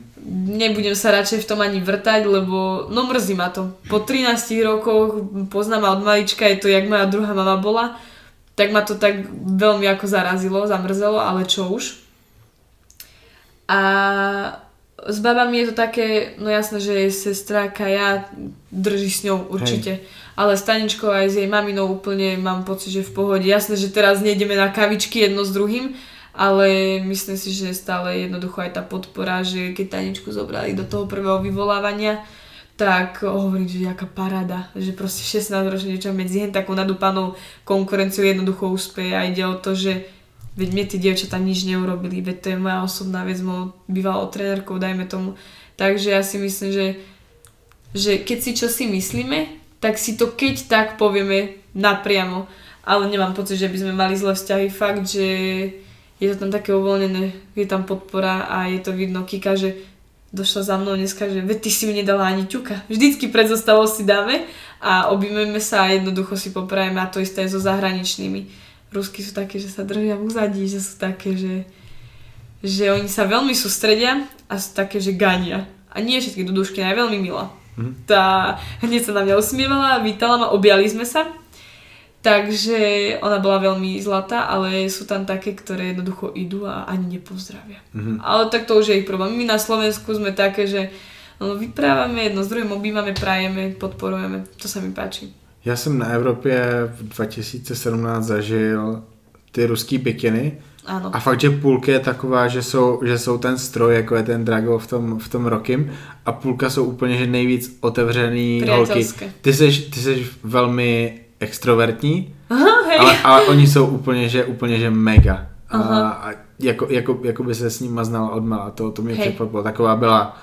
nebudem sa radšej v tom ani vrtať, lebo no mrzí ma to. Po 13 rokoch poznám ma od malička, je to jak moja druhá mama bola, tak ma to tak veľmi ako zarazilo, zamrzelo, ale čo už. A s babami je to také, no jasné, že je sestra Kaja drží s ňou určite. Ale s Taničkou aj s jej maminou úplne mám pocit, že v pohode. Jasné, že teraz nejdeme na kavičky jedno s druhým, ale myslím si, že stále jednoducho aj tá podpora, že keď Taničku zobrali do toho prvého vyvolávania, tak hovoriť, že jaká parada, že proste 16 ročné dievča medzi hen takou nadúpanou konkurenciou jednoducho úspeje a ide o to, že veď mne tie dievčatá nič neurobili, veď to je moja osobná vec, mojou bývalou trénerkou, dajme tomu. Takže ja si myslím, že, že keď si čo si myslíme, tak si to keď tak povieme napriamo. Ale nemám pocit, že by sme mali zlé vzťahy. Fakt, že je to tam také uvoľnené, je tam podpora a je to vidno. Kika, že došla za mnou dneska, že veď ty si mi nedala ani ťuka. Vždycky pred zostavou si dáme a objmeme sa a jednoducho si poprajeme a to isté je so zahraničnými. Rusky sú také, že sa držia v úzadí, že sú také, že, že oni sa veľmi sústredia a sú také, že gania. A nie všetky dudušky, je veľmi milá. Mhm. Tá hneď sa na mňa usmievala, vítala ma, objali sme sa. Takže ona bola veľmi zlatá, ale sú tam také, ktoré jednoducho idú a ani nepozdravia. Mhm. Ale tak to už je ich problém. My na Slovensku sme také, že no, vyprávame, jedno s druhým objímame, prajeme, podporujeme. To sa mi páči. Já jsem na Evropě v 2017 zažil ty ruský bikiny Áno. a fakt, že půlka je taková, že jsou, že jsou ten stroj, jako je ten Drago v tom, v tom Rokim a půlka jsou úplně, že nejvíc otevřený holky. Ty jsi, ty jsi velmi extrovertní, Aha, hej. ale, ale oni jsou úplně, že, úplně, že mega. A, Aha. a jako, jako, jako by se s nima znal odmala, to, to mě překvapilo. Taková byla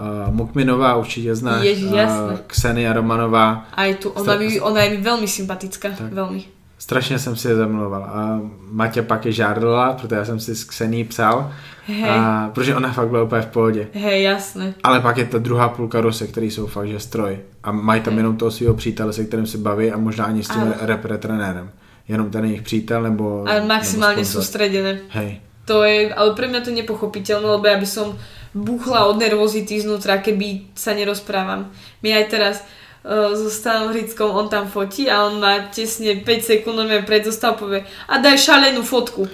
uh, Mukminová, určitě znáš, jasné. uh, Ksenia Romanová, Aj tu, ona, mi, ona je mi veľmi sympatická. Tak. Veľmi. Strašně jsem si je zamluval. A Maťa pak je žádala, protože já jsem si s Ksení psal, Hej, a, protože ona fakt byla úplně v pohodě. hej, jasné. Ale pak je ta druhá půlka Ruse, který jsou fakt, že stroj. A mají tam Hej. jenom toho svého přítele, se kterým se baví a možná ani s tím Áno. repre trenérem. Jenom ten jejich přítel nebo... Ale sponzor. sústredené. Hej. To je, ale pre mňa to nepochopiteľné, lebo ja by som buchla od nervozity znútra, keby sa nerozprávam. My aj teraz so Stanom Hrickom, on tam fotí a on má tesne 5 sekúnd, mi pred zostav povie a daj šalenú fotku.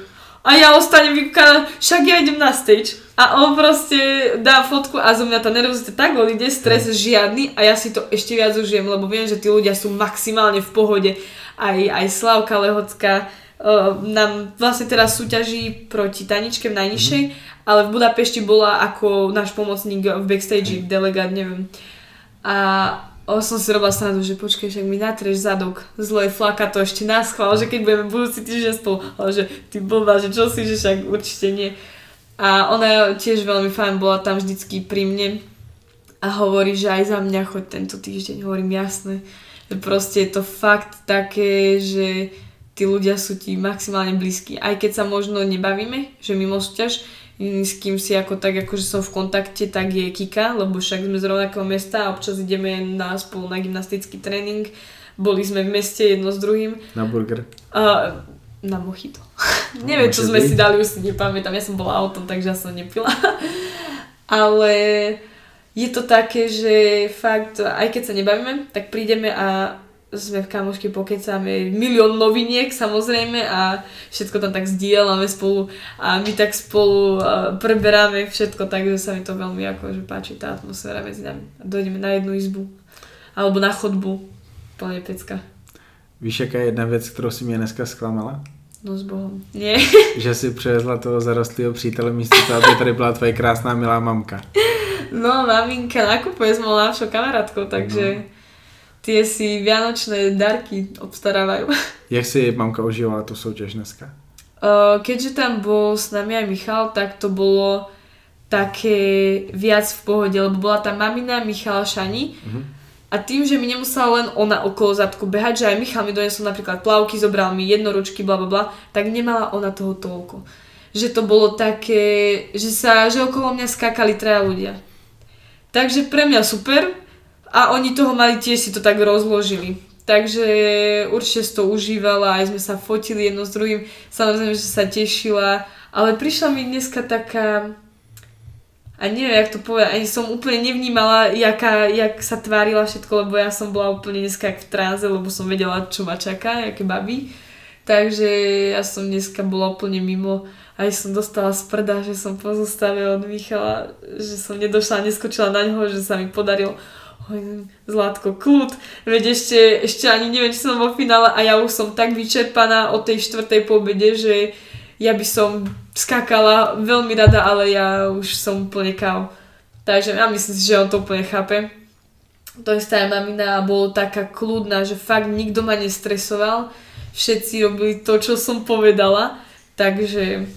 A ja ostanem vykukaná, však ja idem na stage. A on proste dá fotku a zo mňa tá nervozita tak odíde, stres žiadny a ja si to ešte viac užijem, lebo viem, že tí ľudia sú maximálne v pohode. Aj, aj Slavka Lehocka uh, nám vlastne teraz súťaží proti Taničke v najnižšej, ale v Budapešti bola ako náš pomocník v backstage, delegát, neviem. A o, som si robila srandu, že počkej, však mi natreš zadok, zle flaka to ešte nás chvál, že keď budeme budúci týždeň spolu, ale že ty blbá, že čo si, že však určite nie. A ona je tiež veľmi fajn, bola tam vždycky pri mne a hovorí, že aj za mňa choď tento týždeň, hovorím jasné. Že proste je to fakt také, že tí ľudia sú ti maximálne blízki. Aj keď sa možno nebavíme, že mimo súťaž, s kým si ako tak, akože som v kontakte, tak je Kika, lebo však sme z rovnakého mesta a občas ideme na, spolu na gymnastický tréning. Boli sme v meste jedno s druhým. Na burger. Uh, na mochito. (laughs) Neviem, čo sme si dali, už si nepamätám. Ja som bola autom, takže ja som nepila. (laughs) Ale je to také, že fakt, aj keď sa nebavíme, tak prídeme a sme v kamošky pokecáme milión noviniek samozrejme a všetko tam tak zdieľame spolu a my tak spolu preberáme všetko, takže sa mi to veľmi akože páči tá atmosféra medzi nami. Dojdeme na jednu izbu alebo na chodbu, plne pecka. Víš, jaká je jedna věc, kterou si mě dneska zklamala? No s Bohom. Nie. (laughs) že si přivezla toho zarostlého přítele místo toho, aby tady byla tvoje krásná milá mamka. No, maminka nakupuje s mojou kamarátkou, takže no. Tie si vianočné darky obstarávajú. (laughs) Jak si mamka užívala tu soutěž dneska? Uh, keďže tam bol s nami aj Michal, tak to bolo také viac v pohode, lebo bola tam mamina Michal Šani uh-huh. a tým, že mi nemusela len ona okolo zadku behať, že aj Michal mi donesol napríklad plavky, zobral mi jednoručky, bla bla bla, tak nemala ona toho toľko. Že to bolo také, že sa, že okolo mňa skákali traja ľudia. Takže pre mňa super a oni toho mali tiež si to tak rozložili. Takže určite si to užívala, aj sme sa fotili jedno s druhým, samozrejme, že sa tešila, ale prišla mi dneska taká, a neviem, jak to povedať, ani som úplne nevnímala, jaká, jak sa tvárila všetko, lebo ja som bola úplne dneska v tráze, lebo som vedela, čo ma čaká, aké baby. Takže ja som dneska bola úplne mimo aj som dostala sprda, že som pozostavila od Michala, že som nedošla, neskočila na ňo, že sa mi podarilo Zlatko, kľud, veď ešte, ešte ani neviem, či som vo finále a ja už som tak vyčerpaná od tej štvrtej pobede, že ja by som skákala veľmi rada, ale ja už som úplne kao. Takže ja myslím si, že on to úplne chápe. To je aj mamina a bolo taká kľudná, že fakt nikto ma nestresoval. Všetci robili to, čo som povedala. Takže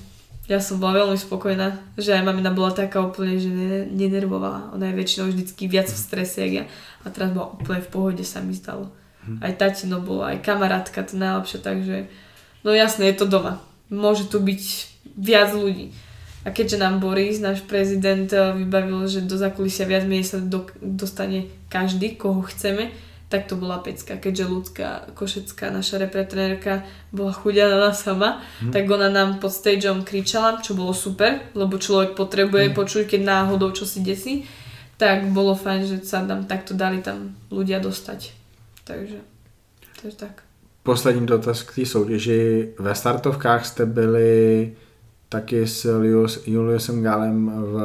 ja som bola veľmi spokojná, že aj mamina bola taká úplne, že nenervovala. Ona je väčšinou vždycky viac v strese, ja. A teraz bola úplne v pohode, sa mi stalo. Mhm. Aj tatino bola, aj kamarátka, to najlepšie, takže no jasné, je to doma. Môže tu byť viac ľudí. A keďže nám Boris, náš prezident, vybavil, že do zakulisia viac menej sa do, dostane každý, koho chceme, tak to bola pecka. Keďže ľudská Košecká, naša repretrenérka, bola chudianá sama, hmm. tak ona nám pod stageom kričala, čo bolo super, lebo človek potrebuje hmm. počuť, keď náhodou čo si desí. Tak bolo fajn, že sa nám takto dali tam ľudia dostať. Takže, to je tak. Poslední dotaz k té soutěži. Ve startovkách jste byli taky s Julius, Juliusem Galem v,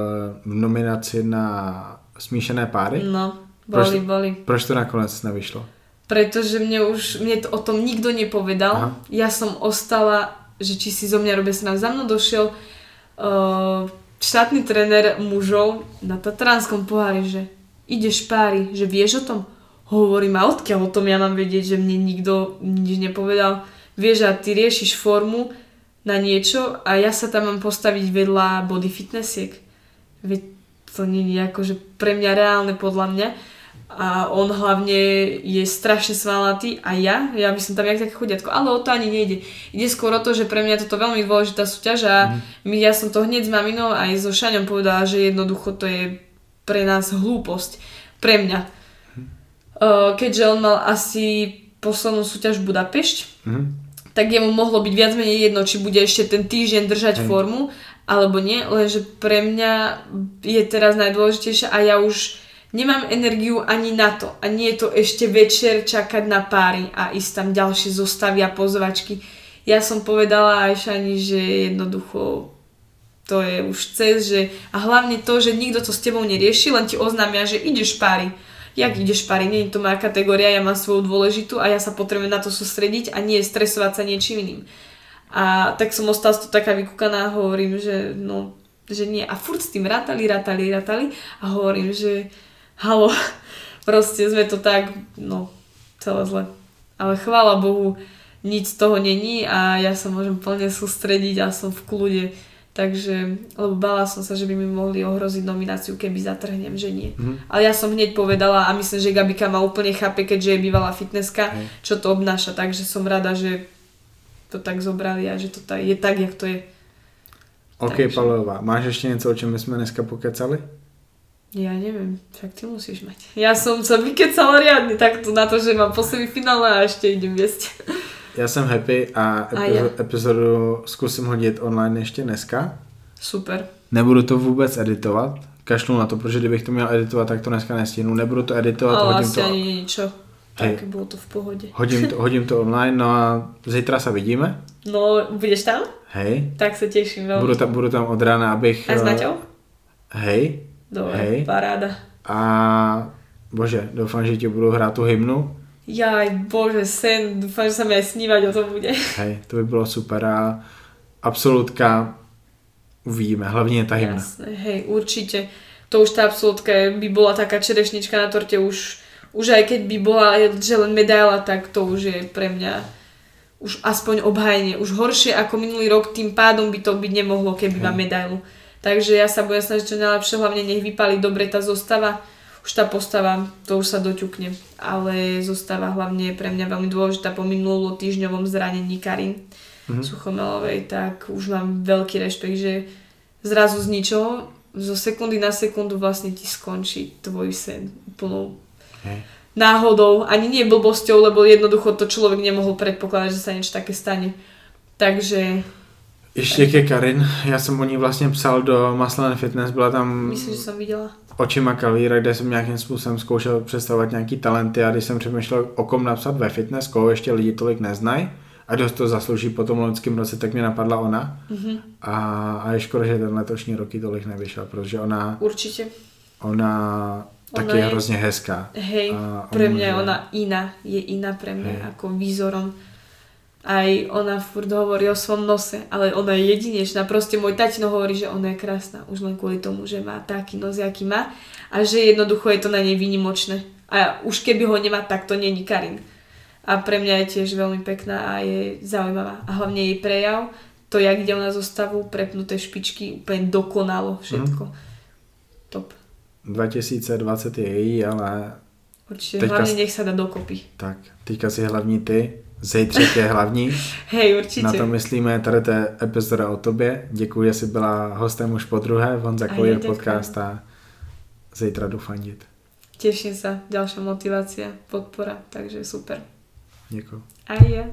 v nominaci na smíšené páry. No. Boli, proč, boli. Proč to nakonec nevyšlo? Pretože mne už, mne to o tom nikto nepovedal. Aha. Ja som ostala, že či si zo mňa robia sa Za mnou došiel uh, štátny tréner mužov na Tatranskom pohári, že ideš pári, že vieš o tom? Hovorím, a odkiaľ o tom ja mám vedieť, že mne nikto nič nepovedal. Vieš, a ty riešiš formu na niečo a ja sa tam mám postaviť vedľa body fitnessiek. Veď to nie je akože pre mňa reálne podľa mňa a on hlavne je strašne svalnatý a ja, ja by som tam jak také chudiatko, ale o to ani nejde. Ide skôr o to, že pre mňa toto veľmi dôležitá súťaž a mm. my, ja som to hneď s maminou aj so Šaňom povedala, že jednoducho to je pre nás hlúposť. Pre mňa. Mm. Keďže on mal asi poslednú súťaž Budapešť, mm. tak jemu mohlo byť viac menej jedno, či bude ešte ten týždeň držať mm. formu, alebo nie, lenže pre mňa je teraz najdôležitejšie a ja už nemám energiu ani na to. A nie je to ešte večer čakať na páry a ísť tam ďalšie zostavia pozvačky. Ja som povedala aj Šani, že jednoducho to je už cez, že a hlavne to, že nikto to s tebou nerieši, len ti oznámia, že ideš páry. Jak ideš páry? Nie je to moja kategória, ja mám svoju dôležitú a ja sa potrebujem na to sústrediť a nie stresovať sa niečím iným. A tak som ostala to taká vykúkaná a hovorím, že no, že nie. A furt s tým rátali, rátali, rátali a hovorím, že halo, proste sme to tak, no, celé zle. Ale chvála Bohu, nič z toho není a ja sa môžem plne sústrediť a som v kľude. Takže, lebo bala som sa, že by mi mohli ohroziť nomináciu, keby zatrhnem, že nie. Mm. Ale ja som hneď povedala a myslím, že Gabika ma úplne chápe, keďže je bývalá fitnesska, mm. čo to obnáša. Takže som rada, že to tak zobrali a že to tak, je tak, jak to je. OK, Takže... Pavlová, máš ešte něco, o čem sme dneska pokecali? Ja neviem, však ty musíš mať. Ja som sa vykecala riadne takto na to, že mám po finále a ešte idem viesť. Ja som happy a, epizo- a ja. epizodu zkusím hodit online ještě dneska. Super. Nebudu to vůbec editovat, kašlu na to, protože kdybych to měl editovat, tak to dneska nestihnu. Nebudu to editovat, Ale hodím asi to... ani ničo. tak Hej. bolo to v pohode. Hodím to, hodím to online, no a zítra se vidíme. No, budeš tam? Hej. Tak sa teším veľmi. Budu tam, budu tam od rána, abych... A s eh, Naťou? Hej. Dobre, hej. paráda. A bože, doufám, že ti budu hrát tu hymnu. Jaj, bože, sen, dúfam, že sa mi snívať o tom bude. (laughs) Hej, to by bylo super a absolutka uvidíme, hlavně je ta hymna. Jasné, hej, určite. To už tá absolútka by bola taká čerešnička na torte, už, už aj keď by bola že len medaila, tak to už je pre mňa už aspoň obhajenie. Už horšie ako minulý rok, tým pádom by to byť nemohlo, keby má medailu. Takže ja sa budem snažiť čo najlepšie, hlavne nech vypali dobre tá zostava. Už tá postava, to už sa doťukne. Ale zostava hlavne je pre mňa veľmi dôležitá po minulú týždňovom zranení Karin mm-hmm. Suchomelovej, tak už mám veľký rešpekt, že zrazu z ničoho, zo sekundy na sekundu vlastne ti skončí tvoj sen úplnou Hej. náhodou, ani nie blbosťou, lebo jednoducho to človek nemohol predpokladať, že sa niečo také stane. Takže Ještě ke Karin, já jsem o ní vlastně psal do Maslen Fitness, byla tam myslím, že som videla. očima Kalvíra, kde jsem nějakým způsobem zkoušel představovat nějaký talenty a když jsem přemýšlel, o kom napsat ve fitness, koho ještě lidi tolik neznají a dost to zaslouží po tom loňském roce, tak mě napadla ona. Mhm. A, a je škoda, že ten letošní roky tolik nevyšel, protože ona, Určite. ona, Ona taky je je- hrozně hezká. Hej, A pre mňa je ona iná, je iná pre mňa Hej. ako výzorom. Aj ona furt hovorí o svom nose, ale ona je jedinečná. Proste môj tatino hovorí, že ona je krásna už len kvôli tomu, že má taký nos, aký má a že jednoducho je to na nej výnimočné. A už keby ho nemá, tak to není Karin. A pre mňa je tiež veľmi pekná a je zaujímavá. A hlavne jej prejav, to jak ide ona zo stavu, prepnuté špičky, úplne dokonalo všetko. Top. 2020 je její, ale Určite, Teďka hlavne nech sa dá dokopy. tak, teďka si hlavní ty, zejtřek je hlavní. (laughs) Hej, určite. Na to myslíme, tady to je epizoda o tobě. Děkuji, že jsi byla hostem už po druhé, Honza Kojer podcast a zítra jdu fandit. Teším sa, ďalšia motivácia, podpora, takže super. Děkuji. A ja.